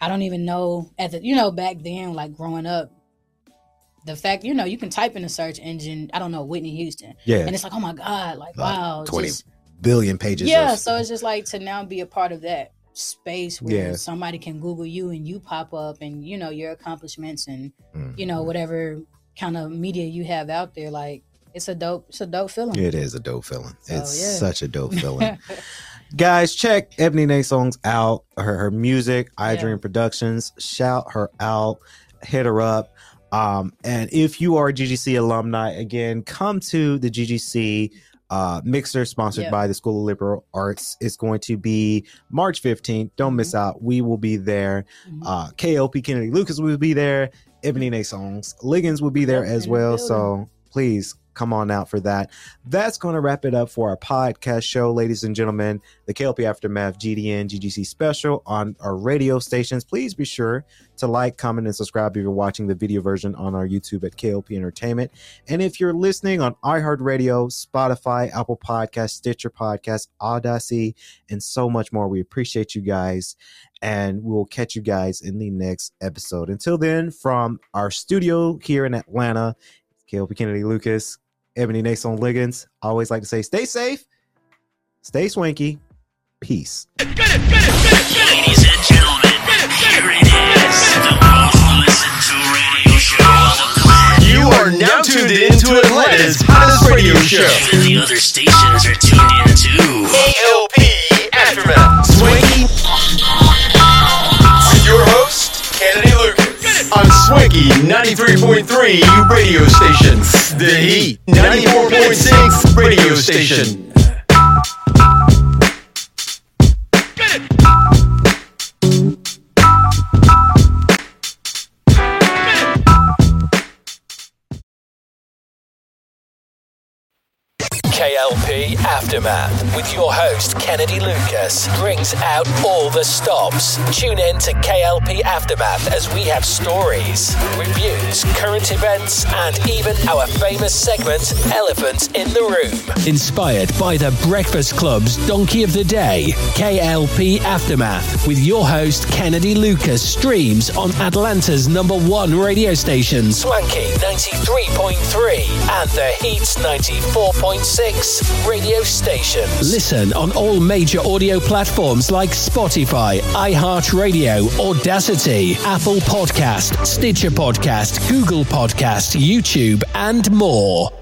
I don't even know at the you know back then like growing up, the fact you know you can type in a search engine. I don't know Whitney Houston, Yeah, and it's like oh my god, like Like wow, 20 just- billion pages. yeah. of- So it's just like to now be a part of that space where Yeah. somebody can Google you and you pop up and you know your accomplishments and Mhm. you know whatever kind of media you have out there like it's a dope it's a dope feeling It is a dope feeling. So, it's yeah. such a dope feeling. Guys, check Ebony Nay songs out. Her her music, I Yeah. Dream Productions. Shout her out. Hit her up. Um, and if you are a GGC alumni, again, come to the GGC uh, mixer sponsored Yeah. by the School of Liberal Arts. It's going to be March 15th. Don't miss out. We will be there. Mhm. Uh, KLP Kennedy Lucas will be there. Ebony Nay songs. Liggins will be there Yep, as in the well. So please come on out for that. That's going to wrap it up for our podcast show, ladies and gentlemen. The KLP Aftermath GDN GGC special on our radio stations. Please be sure to like, comment, and subscribe if you're watching the video version on our YouTube at KLP Entertainment. And if you're listening on iHeartRadio, Spotify, Apple Podcast, Stitcher Podcast, Audacy, and so much more, we appreciate you guys. And we'll catch you guys in the next episode. Until then, from our studio here in Atlanta, KLP Kennedy Lucas, Ebony Nason Liggins. I always like to say, stay safe, stay swanky, peace. Ladies and gentlemen, here it is, the most listened to radio show on the planet. You are now tuned in to Atlanta's hottest radio show. Even the other stations are tuned in too. KLP Aftermath. Swanky. With your host, Kennedy Lucas. On Swanky 93.3 radio station. The Heat 94.6 radio station. KLP Aftermath with your host Kennedy Lucas brings out all the stops. Tune in to KLP Aftermath as we have stories, reviews, current events, and even our famous segment, Elephant in the Room. Inspired by the Breakfast Club's Donkey of the Day, KLP Aftermath with your host Kennedy Lucas streams on Atlanta's number one radio station, Swanky 93.3 and the Heat 94.6 radio station. Listen on all major audio platforms like Spotify, iHeartRadio, Audacity, Apple Podcast, Stitcher Podcast, Google Podcast, YouTube, and more.